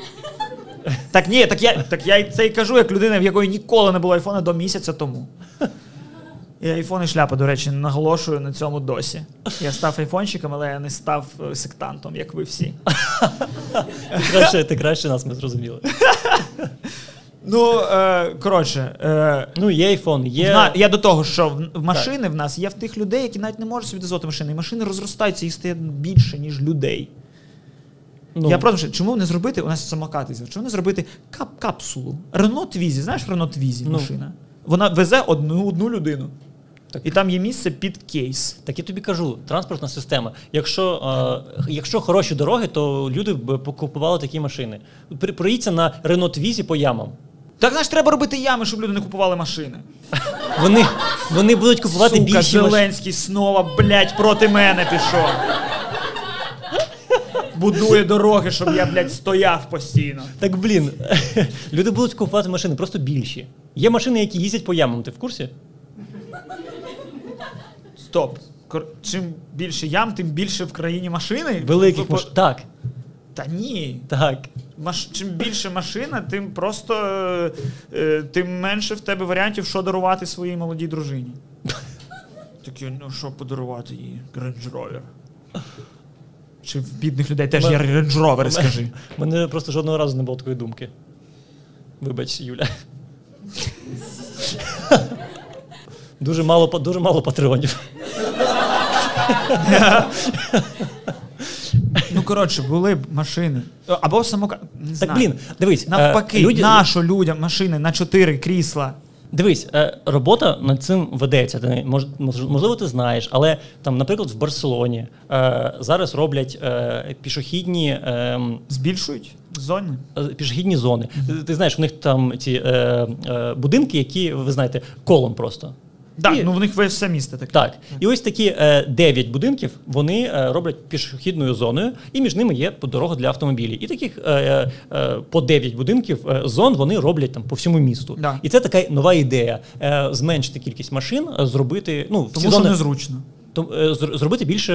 Speaker 2: Так ні, так я, так я й це і кажу, як людина, в якої ніколи не було айфона до місяця тому. І айфон і шляпа, до речі, наголошую на цьому досі. Я став айфончиком, але я не став е, сектантом, як ви всі.
Speaker 1: Ти краще, ти краще нас ми зрозуміли.
Speaker 2: Ну, е, коротше, е,
Speaker 1: Ну, є айфон, є.
Speaker 2: На- я до того, що в, машини в нас є в тих людей, які навіть не можуть собі дозволити машини. І машини розростаються і стає більше, ніж людей.
Speaker 1: Ну,
Speaker 2: Я просто чому не зробити? У нас самокати чому не зробити кап капсулу? Рено Твізі, знаєш Рено Твізі
Speaker 1: Ну.
Speaker 2: машина? Вона везе одну, одну людину.
Speaker 1: Так.
Speaker 2: І там є місце під кейс.
Speaker 1: Так я тобі кажу, транспортна система. Якщо, е, якщо хороші дороги, то люди б покупували такі машини. При- Проїдься на Renault Twizy по ямам.
Speaker 2: Так знаєш, треба робити ями, щоб люди не купували машини.
Speaker 1: Вони, вони будуть купувати
Speaker 2: Сука,
Speaker 1: більші.
Speaker 2: Зеленський знову, блядь, проти мене пішов. Будує дороги, щоб я, блядь, стояв постійно.
Speaker 1: Так блін, люди будуть купувати машини просто більші. Є машини, які їздять по ямам, ти в курсі?
Speaker 2: Стоп. Чим більше ям, тим більше в країні машини.
Speaker 1: Великих
Speaker 2: По-
Speaker 1: машин. Так,
Speaker 2: Та ні.
Speaker 1: так.
Speaker 2: Маш... Чим більше машина, тим просто е, тим менше в тебе варіантів, що дарувати своїй молодій дружині. Такі, ну що подарувати їй? Range Rover. Чи в бідних людей теж є Range Rover, скажи.
Speaker 1: У мене просто жодного разу не було такої думки. Вибач, Юля. Дуже мало, дуже мало патронів.
Speaker 2: Ну, коротше, були б машини. Або самокат. Не
Speaker 1: Так,
Speaker 2: знаю.
Speaker 1: блін, дивись. е,
Speaker 2: Навпаки,
Speaker 1: люди-
Speaker 2: нащо людям машини на чотири крісла?
Speaker 1: Дивись, е, робота над цим ведеться. Ти мож, мож- можливо, ти знаєш, але там, наприклад, в Барселоні е, зараз роблять пішохідні. Е,
Speaker 2: Збільшують зони?
Speaker 1: Пішохідні зони. Ти, ти знаєш, у них там ці е, е, будинки, які ви знаєте, колом просто.
Speaker 2: Так,
Speaker 1: І-
Speaker 2: ну в них весь все місто таке.
Speaker 1: Так, і ось такі дев'ять будинків вони е, роблять пішохідною зоною, і між ними є дорога для автомобілів. І таких е, е, е, по дев'ять будинків е, зон вони роблять там по всьому місту.
Speaker 2: Да.
Speaker 1: І це така нова ідея: е, зменшити кількість машин, е, зробити ну
Speaker 2: Тому
Speaker 1: всі
Speaker 2: що
Speaker 1: зони,
Speaker 2: незручно.
Speaker 1: е, зробити більше.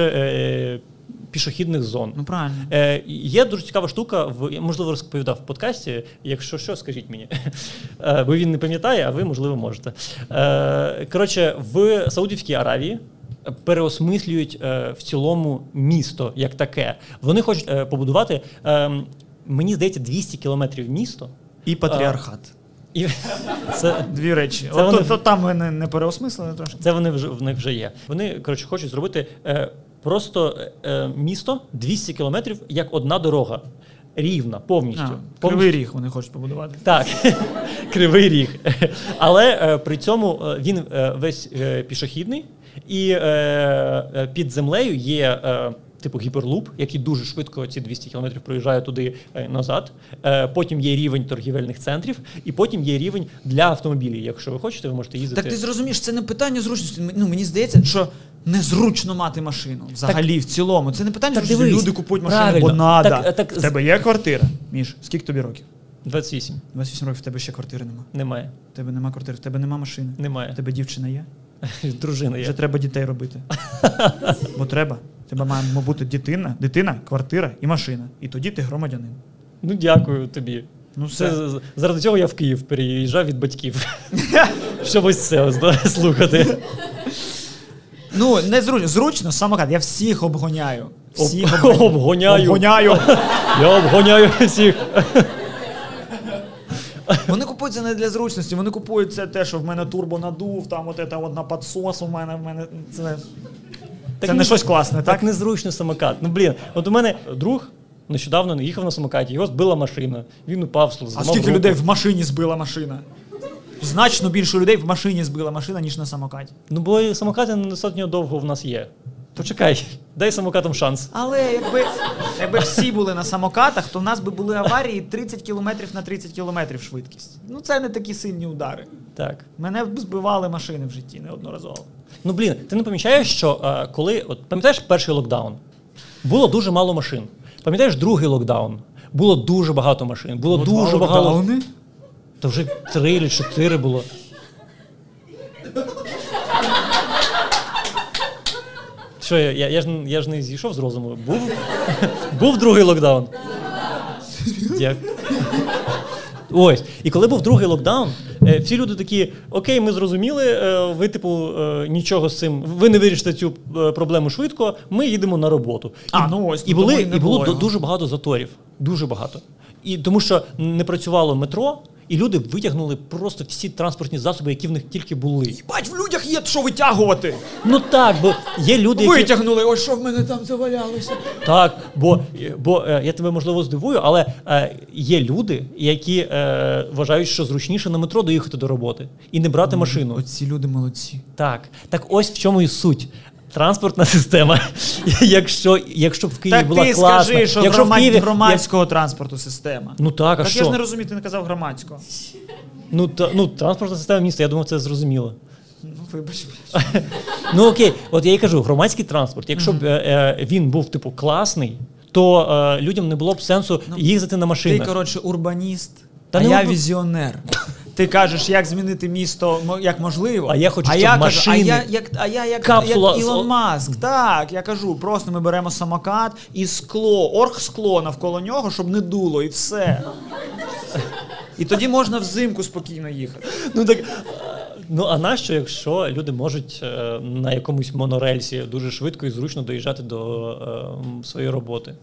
Speaker 1: Е, пішохідних зон.
Speaker 2: Ну правильно.
Speaker 1: Е, Є дуже цікава штука, в я, можливо, розповідав в подкасті. Якщо що, скажіть мені. Е, Бо він не пам'ятає, а ви, можливо, можете. Е, Коротше, в Саудівській Аравії переосмислюють е, в цілому місто як таке. Вони хочуть е, побудувати, е, мені здається, 200 кілометрів місто.
Speaker 2: І патріархат.
Speaker 1: І це
Speaker 2: Дві речі.
Speaker 1: Це
Speaker 2: От
Speaker 1: вони-
Speaker 2: то, то там ви не, не переосмислили трошки.
Speaker 1: Це вони вже в них вже є. Вони коротше хочуть зробити е, просто е, місто 200 кілометрів як одна дорога. Рівна, повністю.
Speaker 2: А,
Speaker 1: повністю.
Speaker 2: кривий ріг вони хочуть побудувати.
Speaker 1: Так, кривий ріг. Але е, при цьому е, він е, весь е, пішохідний, і е, е, під землею є. Е, Типу гіперлуп, який дуже швидко ці 200 кілометрів проїжджає туди е, назад. Е, потім є рівень торгівельних центрів, і потім є рівень для автомобілів. Якщо ви хочете, ви можете їздити.
Speaker 2: Так ти зрозумієш, це не питання зручності. Ну мені здається, що незручно мати машину взагалі в цілому. Це не питання,
Speaker 1: Так
Speaker 2: що
Speaker 1: дивись,
Speaker 2: люди купують машину,
Speaker 1: правильно.
Speaker 2: бо надо.
Speaker 1: Так, так,
Speaker 2: в тебе є квартира? Міш, скільки тобі років?
Speaker 1: 28.
Speaker 2: 28 років в тебе ще квартири нема.
Speaker 1: Немає.
Speaker 2: В тебе нема квартири, в тебе нема машини. В
Speaker 1: Немає.
Speaker 2: тебе дівчина є?
Speaker 1: Дружина є.
Speaker 2: Вже треба дітей робити. Бо треба. Тебе має бути дитина, дитина, квартира і машина. І тоді ти громадянин.
Speaker 1: Ну, дякую тобі.
Speaker 2: Ну все.
Speaker 1: з- заради цього я в Київ переїжджав від батьків. Щоб ось це слухати.
Speaker 2: Ну, не зручно. Зручно самокат. Я всіх обгоняю. Всіх
Speaker 1: Об- обгоняю.
Speaker 2: Обгоняю.
Speaker 1: Я обгоняю всіх.
Speaker 2: Вони купують це не для зручності, вони купують це те, що в мене турбо надув, там от це от на підсос у мене, в мене це. Це не щось класне, так?
Speaker 1: Так незручно самокат. Ну блін, от у мене друг нещодавно не їхав на самокаті, його збила машина. Він упав,
Speaker 2: А скільки
Speaker 1: руку.
Speaker 2: людей в машині збила машина? Значно більше людей в машині збила машина, ніж на самокаті.
Speaker 1: Ну бо самокати недостатньо довго в нас є. Почекай, дай самокатам шанс.
Speaker 2: Але якби, якби всі були на самокатах, то в нас би були аварії 30 км на 30 км швидкість. Ну це не такі сильні удари.
Speaker 1: Так.
Speaker 2: Мене б збивали машини в житті неодноразово.
Speaker 1: Ну блін, ти не помічаєш, що е, коли от пам'ятаєш перший локдаун? Було дуже мало машин. Пам'ятаєш другий локдаун? Було дуже багато машин. Було
Speaker 2: От
Speaker 1: дуже
Speaker 2: два
Speaker 1: багато. Та вже три чи чотири було. Що, я, я, я, ж, я ж не зійшов з розуму. Був, був другий локдаун. Дякую. Ось. І коли був другий локдаун, е, всі люди такі: окей, ми зрозуміли, е, ви, типу, е, нічого з цим, ви не вирішите цю проблему швидко, ми їдемо на роботу.
Speaker 2: А, ну ось,
Speaker 1: і
Speaker 2: ну,
Speaker 1: були,
Speaker 2: і
Speaker 1: було
Speaker 2: було його.
Speaker 1: дуже багато заторів. Дуже багато. І тому що не працювало метро, і люди витягнули просто всі транспортні засоби, які в них тільки були.
Speaker 2: Бать, в людях є що витягувати.
Speaker 1: Ну так, бо є люди, які
Speaker 2: Витягнули, ось що в мене там завалялося.
Speaker 1: так, бо, бо е, я тебе можливо здивую, але е, є люди, які е, вважають, що зручніше на метро доїхати до роботи і не брати машину.
Speaker 2: Оці люди молодці.
Speaker 1: Так, так ось в чому і суть. Транспортна система. Якщо, якщо б в Києві
Speaker 2: Так
Speaker 1: була
Speaker 2: ти
Speaker 1: класна,
Speaker 2: скажи, що
Speaker 1: якщо
Speaker 2: громад...
Speaker 1: в Києві,
Speaker 2: громадського транспорту система.
Speaker 1: Ну так, а
Speaker 2: так
Speaker 1: що?
Speaker 2: я ж не розумію, ти не казав громадського.
Speaker 1: Ну, та, ну, транспортна система міста, я думав, це зрозуміло.
Speaker 2: Ну, вибач.
Speaker 1: Ну окей, от я і кажу, громадський транспорт, якщо б е, е, він був типу класний, то е, людям не було б сенсу їздити на
Speaker 2: Ти, коротше, урбаніст,
Speaker 1: Та
Speaker 2: а
Speaker 1: не
Speaker 2: я
Speaker 1: урба-
Speaker 2: візіонер. Ти кажеш, як змінити місто як можливо.
Speaker 1: А я хочу,
Speaker 2: а
Speaker 1: щоб
Speaker 2: я кажу, а я як, а я як,
Speaker 1: Капсула
Speaker 2: як Ілон Маск. Так, я кажу, просто ми беремо самокат і скло, оргскло навколо нього, щоб не дуло, і все. І тоді можна взимку спокійно їхати.
Speaker 1: Ну так. Ну а нащо, якщо люди можуть е, на якомусь монорельсі дуже швидко і зручно доїжджати до е, своєї роботи?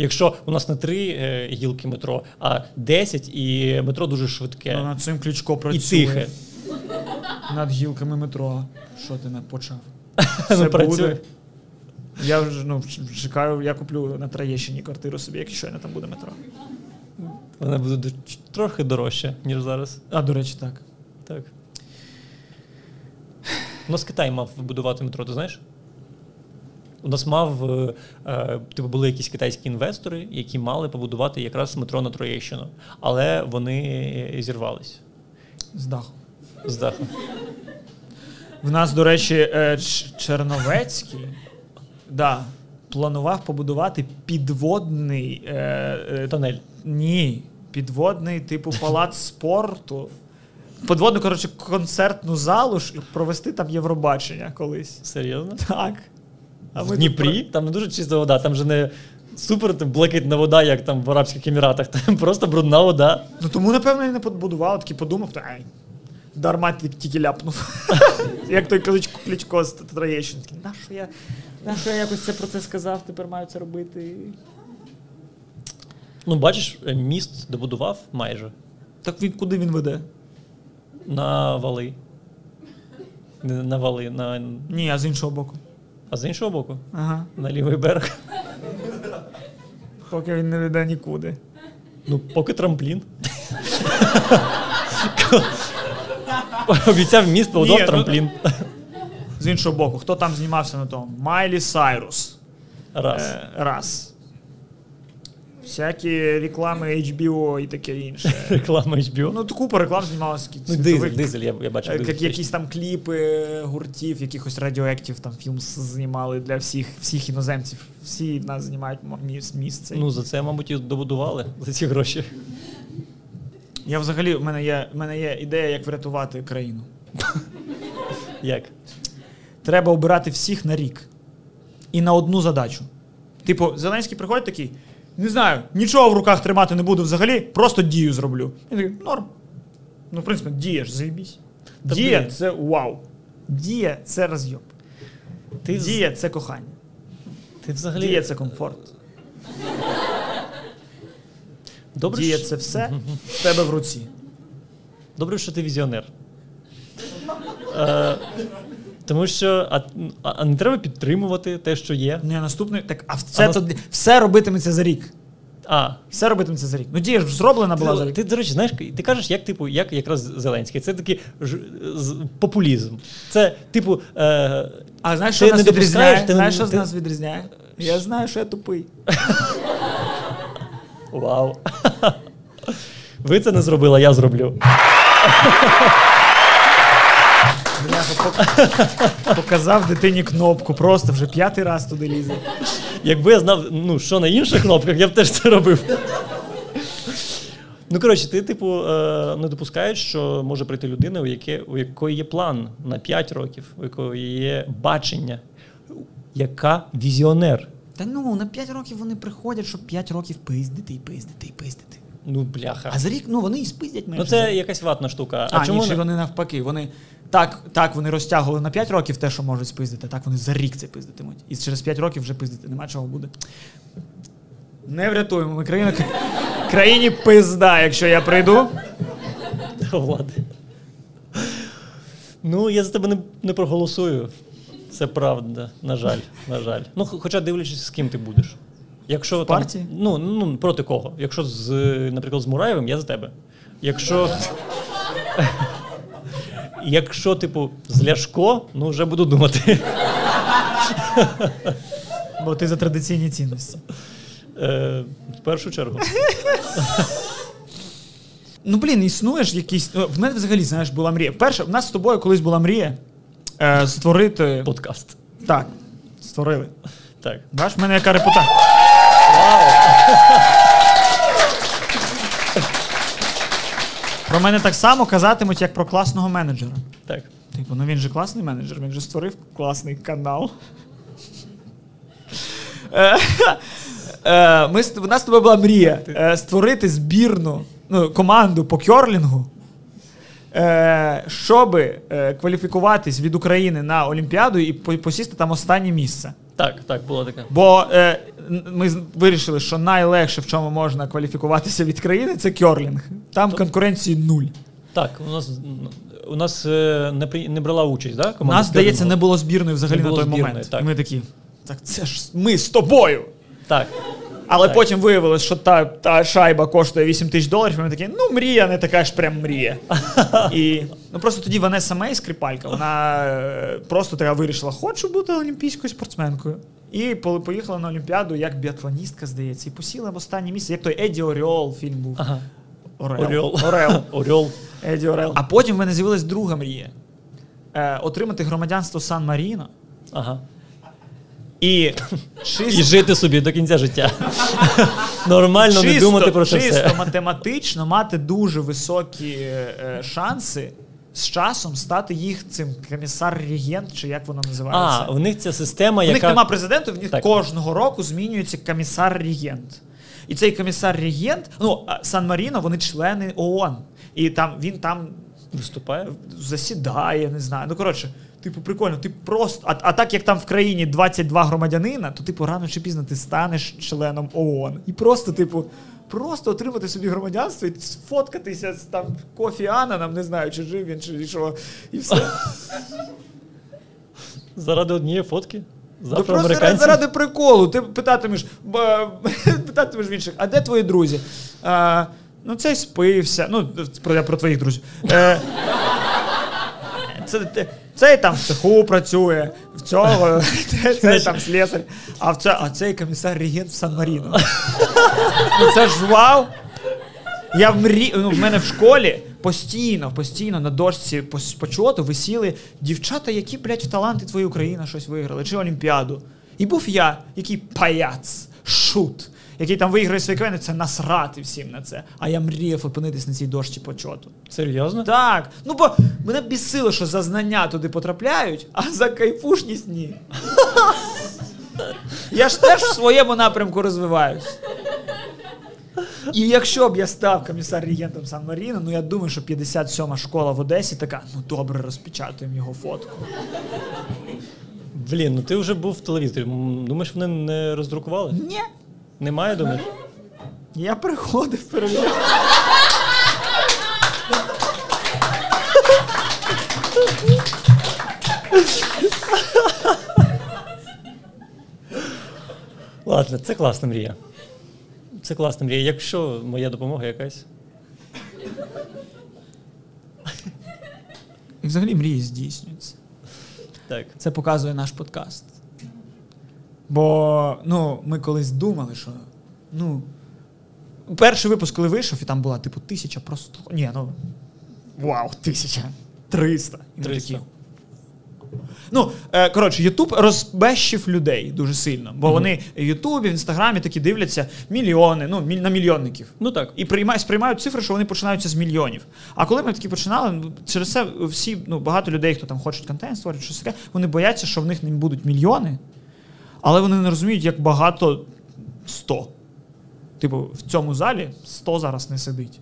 Speaker 1: Якщо у нас не три е, гілки метро, а 10, і метро дуже швидке
Speaker 2: Ну, над цим Ключко працює.
Speaker 1: і тихе.
Speaker 2: Над гілками метро. Що ти не почав?
Speaker 1: Працює.
Speaker 2: буде. Я вже ну, чекаю, я куплю на Троєщині квартиру собі, якщо не там буде метро.
Speaker 1: Вона буде трохи дорожче, ніж зараз.
Speaker 2: А, до речі, так.
Speaker 1: Так. У нас Китай мав будувати метро, ти знаєш? У нас мав, е, е, типу, були якісь китайські інвестори, які мали побудувати якраз метро на Троєщину, але вони зірвались
Speaker 2: З даху.
Speaker 1: з даху.
Speaker 2: В нас, до речі, е, Черновецький да, планував побудувати підводний. Е, е,
Speaker 1: Тонель.
Speaker 2: ні, підводний, типу, палац спорту. Подводну, коротше, концертну залу, щоб провести там Євробачення колись.
Speaker 1: Серйозно?
Speaker 2: Так. А
Speaker 1: в Дніпрі, там не дуже чиста вода, там же не супер там, блакитна вода, як там в Арабських Еміратах, там просто брудна вода.
Speaker 2: Ну тому, напевно, я не побудував, такий подумав, та ай, дарма ті- тільки ляпнув. Як той Кличко, Кличко з Троєщини. Такий, На що я, на я якось це про це сказав, тепер маю це робити.
Speaker 1: Ну, бачиш, е, міст добудував майже
Speaker 2: Так він куди він веде?
Speaker 1: на вали. На вали, на...
Speaker 2: Ні, а з іншого боку.
Speaker 1: А з іншого боку,
Speaker 2: Ага.
Speaker 1: на лівий берег.
Speaker 2: Поки він не веде нікуди.
Speaker 1: Ну, поки трамплін. Обіцяв міст, побудував
Speaker 2: ну-
Speaker 1: трамплін.
Speaker 2: З іншого боку, хто там знімався на тому? Майлі Сайрус.
Speaker 1: Раз.
Speaker 2: Е, раз. Всякі реклами HBO і таке інше.
Speaker 1: Реклама HBO.
Speaker 2: Ну, купа реклам знімалася.
Speaker 1: Ну, дизель, дизель, я, я бачив.
Speaker 2: Е. Як, якісь там кліпи гуртів, якихось радіоактів, там фільм знімали для всіх, всіх іноземців. Всі в нас знімають місце.
Speaker 1: Ну, за це, мабуть, і добудували за ці гроші.
Speaker 2: Я взагалі, в мене є, в мене є ідея, як врятувати країну.
Speaker 1: Як?
Speaker 2: Треба обирати всіх на рік. І на одну задачу. Типу, Зеленський приходить такий. Не знаю, нічого в руках тримати не буду взагалі, просто дію зроблю. Я такий, норм. Ну, в принципі, дія ж заєбісь. Дія це вау. Дія це розйоб.
Speaker 1: Ти, з-
Speaker 2: Дія це кохання.
Speaker 1: ти взагалі.
Speaker 2: Дія це комфорт.
Speaker 1: Добре,
Speaker 2: Дія
Speaker 1: що-
Speaker 2: це все в тебе в руці.
Speaker 1: Добре, що ти візіонер. Е, тому що а, а, а не треба підтримувати те, що є.
Speaker 2: Я наступний. Так, а все,
Speaker 1: нас-
Speaker 2: то, все робитиметься за рік.
Speaker 1: А,
Speaker 2: Все робитиметься за рік. Ну, дія ж зроблена була за рік.
Speaker 1: ти, до речі, знаєш, ти кажеш, як типу, як якраз Зеленський. Це такий ж, з, популізм. Це, типу, е,
Speaker 2: А знаєш,
Speaker 1: ти
Speaker 2: що нас
Speaker 1: не
Speaker 2: відрізняє?
Speaker 1: ти-
Speaker 2: знаєш, що
Speaker 1: ти-
Speaker 2: нас відрізняє? Я знаю, що я тупий.
Speaker 1: вау. Ви це не зробили, я зроблю.
Speaker 2: Показав дитині кнопку, просто вже п'ятий раз туди лізе.
Speaker 1: Якби я знав, ну, що на інших кнопках, я б теж це робив. Ну, коротше, ти, типу, е, не допускаєш, що може прийти людина, у, яке, у якої є план на 5 років, у якої є бачення, яка візіонер.
Speaker 2: Та ну, на 5 років вони приходять, щоб 5 років пиздити і пиздити і пиздити.
Speaker 1: Ну, бляха.
Speaker 2: А за рік, ну вони і спиздять менше.
Speaker 1: Ну, це якась ватна штука.
Speaker 2: А,
Speaker 1: А, чому
Speaker 2: ні, чи вони навпаки. Вони так, так вони розтягували на 5 років те, що можуть спиздити, так вони за рік це пиздитимуть. І через 5 років вже пиздити нема чого буде. Не врятуємо. Ми країна країні пизда, якщо я прийду.
Speaker 1: влади? Ну, я за тебе не, не проголосую. Це правда, на жаль, на жаль. Ну, хоча дивлячись, з ким ти будеш. Якщо
Speaker 2: В
Speaker 1: там,
Speaker 2: партії?
Speaker 1: Ну, ну, проти кого? Якщо з, наприклад, з Мураєвим, я за тебе. Якщо. Якщо, типу, з Ляшко, ну вже буду думати.
Speaker 2: Бо ти за традиційні цінності.
Speaker 1: Е, в першу чергу.
Speaker 2: Ну, блін, існує ж якийсь. ну, В мене взагалі, знаєш, була мрія. Перше, в нас з тобою колись була мрія е, створити.
Speaker 1: Подкаст.
Speaker 2: Так, створили.
Speaker 1: Так.
Speaker 2: Бачиш, в мене яка репутація. Про мене так само казатимуть, як про класного менеджера.
Speaker 1: Так.
Speaker 2: Типу, ну він же класний менеджер, він же створив класний канал. Е, е, Ми, у нас з тобою була мрія е, створити збірну ну, команду по кьорлінгу, щоб кваліфікуватись від України на Олімпіаду і посісти там останнє місце.
Speaker 1: Так, так, було таке.
Speaker 2: Бо е, ми вирішили, що найлегше, в чому можна кваліфікуватися від країни, це кьорлінг. Там конкуренції нуль.
Speaker 1: Так, у нас у нас е, не, при, не брала участь, да?
Speaker 2: У нас, здається, не було збірної взагалі
Speaker 1: Не
Speaker 2: на той
Speaker 1: збірної,
Speaker 2: момент.
Speaker 1: так.
Speaker 2: І ми такі, так це ж ми з тобою.
Speaker 1: Так.
Speaker 2: Але
Speaker 1: Так.
Speaker 2: потім виявилось, що та, та шайба коштує 8 тисяч доларів, і ми такі, ну мрія не така ж прям мрія. І ну просто тоді Ванеса Мей, скрипалька, вона е, просто така вирішила, хочу бути олімпійською спортсменкою. І по- поїхала на Олімпіаду як біатлоністка, здається, і посіла в останнє місце, як той Еді Оріол фільм був.
Speaker 1: Ага.
Speaker 2: Орел.
Speaker 1: Орел.
Speaker 2: Орел.
Speaker 1: Орел.
Speaker 2: Еді Орел. А потім в мене з'явилась друга мрія. Е, отримати громадянство Сан Маріно.
Speaker 1: Ага.
Speaker 2: І
Speaker 1: І жити собі до кінця життя. Нормально не думати про це
Speaker 2: чисто
Speaker 1: все.
Speaker 2: математично мати дуже високі е, шанси з часом стати їх цим комісар-регент, чи як воно називається.
Speaker 1: А, у них ця система,
Speaker 2: У
Speaker 1: яка.
Speaker 2: них нема президента, в них
Speaker 1: Так.
Speaker 2: кожного року змінюється комісар-регент. І цей комісар-регент, ну, Сан-Маріно, вони члени ООН. І там він там
Speaker 1: Виступає?
Speaker 2: засідає, не знаю. Ну, коротше, типу, прикольно, ти просто. А, а так як там в країні 22 громадянина, то, типу, рано чи пізно ти станеш членом ООН. І просто, типу, просто отримати собі громадянство і сфоткатися з там Кофі Ананом, не знаю, чи жив він, чи що. І все.
Speaker 1: Заради однієї фотки?
Speaker 2: Ну,
Speaker 1: Завтра
Speaker 2: просто заради, заради приколу. Ти питатимеш, питатимеш в інших, а де твої друзі? А, ну, цей спився. Ну, про, я про твоїх друзів. Е, це, цей там в цеху працює, в цього, цей там слесар, а, в це, а цей комісар регент в Сан-Маріно. Ну, це ж вау! Я в мрі... ну, в мене в школі постійно, постійно на дошці по почоту висіли дівчата, які, блядь, в таланти твої Україна щось виграли, чи Олімпіаду. І був я, який паяц, шут, який там виграє свої квени, це насрати всім на це. А я мріяв опинитись на цій дошці почоту.
Speaker 1: Серйозно?
Speaker 2: Так. Ну бо мене бісило, що за знання туди потрапляють, а за кайфушність ні. Я ж теж в своєму напрямку розвиваюсь. І якщо б я став комісар-регентом Сан-Маріно, ну я думаю, що 57-ма школа в Одесі така, ну добре, розпечатуємо його фотку.
Speaker 1: Блін, ну ти вже був в телевізорі. Думаєш, вони не роздрукували?
Speaker 2: Ні.
Speaker 1: Немає, думаєш?
Speaker 2: Я приходив, перевіряв.
Speaker 1: Ладно, це класна мрія. Це класна мрія. Якщо моя допомога якась.
Speaker 2: І взагалі мрії здійснюються.
Speaker 1: Так.
Speaker 2: Це показує наш подкаст. Бо ну, ми колись думали, що ну, перший випуск, коли вийшов, і там була типу тисяча просто. Ні, ну. Вау, тисяча. Триста. І ми
Speaker 1: 300.
Speaker 2: такі, Ну, е, коротше, Ютуб розбещив людей дуже сильно, бо вони в Ютубі, в Інстаграмі такі дивляться мільйони, ну, міль- на мільйонників.
Speaker 1: Ну так.
Speaker 2: І приймають, сприймають цифри, що вони починаються з мільйонів. А коли ми такі починали, ну, через це всі, ну, багато людей, хто там хочуть контент створювати, щось таке, вони бояться, що в них не будуть мільйони, але вони не розуміють, як багато 100. Типу, в цьому залі 100 зараз не сидить.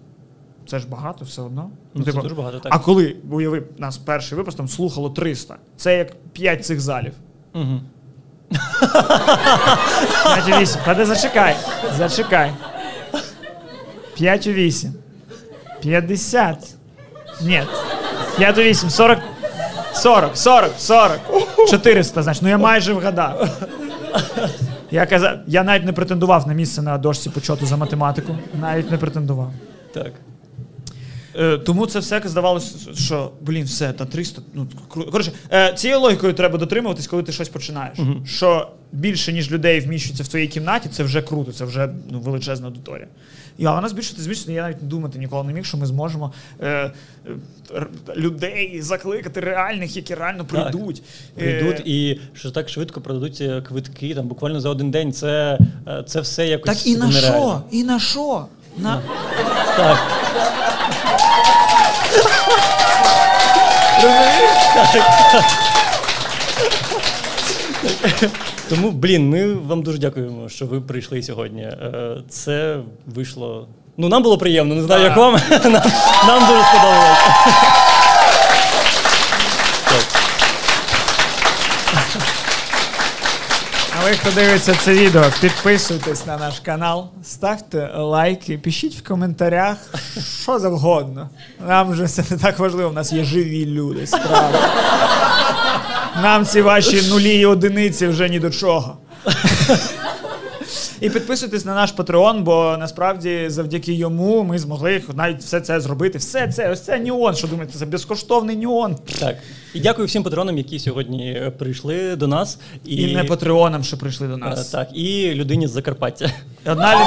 Speaker 2: Це ж багато все одно.
Speaker 1: Ну, це
Speaker 2: типу,
Speaker 1: дуже багато, так.
Speaker 2: А коли, уяви, нас перший випуск там слухало 300, це як 5 цих залів.
Speaker 1: Угу.
Speaker 2: 5 у 8. Та де зачекай. Зачекай. 5 у 8. 50. Ні. 5 у 8. 40. 40, 40, 40. 400, значить. Ну я майже вгадав. Я казав, я навіть не претендував на місце на дошці почоту за математику. Навіть не претендував.
Speaker 1: Так.
Speaker 2: Е, тому це все здавалося, що блін, все, та 300, ну. Коротше, е, цією логікою треба дотримуватись, коли ти щось починаєш.
Speaker 1: Угу.
Speaker 2: Що більше, ніж людей вміщується в твоїй кімнаті, це вже круто, це вже ну, величезна аудиторія. І а вона збільшити, збільшити, я навіть думати ніколи не міг, що ми зможемо е, е, людей закликати реальних, які реально
Speaker 1: Так.
Speaker 2: прийдуть.
Speaker 1: Прийдуть
Speaker 2: Е,
Speaker 1: і що так швидко продадуться квитки, там буквально за один день. Це, е, це все якось.
Speaker 2: Так і на
Speaker 1: нереально.
Speaker 2: що? І на що? На...
Speaker 1: Так. Тому, блін, ми вам дуже дякуємо, що ви прийшли сьогодні. Е, Це вийшло. Ну, нам було приємно, не знаю, як вам. Нам, нам дуже сподобалося.
Speaker 2: А ви, хто дивиться це відео, підписуйтесь на наш канал, ставте лайки, пишіть в коментарях що завгодно. Нам вже це не так важливо, у нас є живі люди, справді. Нам ці ваші нулі і одиниці вже ні до чого. І підписуйтесь на наш Patreon, бо насправді завдяки йому ми змогли навіть все це зробити. Все це, ось це Ніон. Що думаєте, це безкоштовний Ніон.
Speaker 1: Так. І дякую всім патронам, які сьогодні е, прийшли до нас. І,
Speaker 2: І не патреонам, що прийшли до
Speaker 1: е,
Speaker 2: нас.
Speaker 1: Так, і людині з Закарпаття.
Speaker 2: І Одна лю-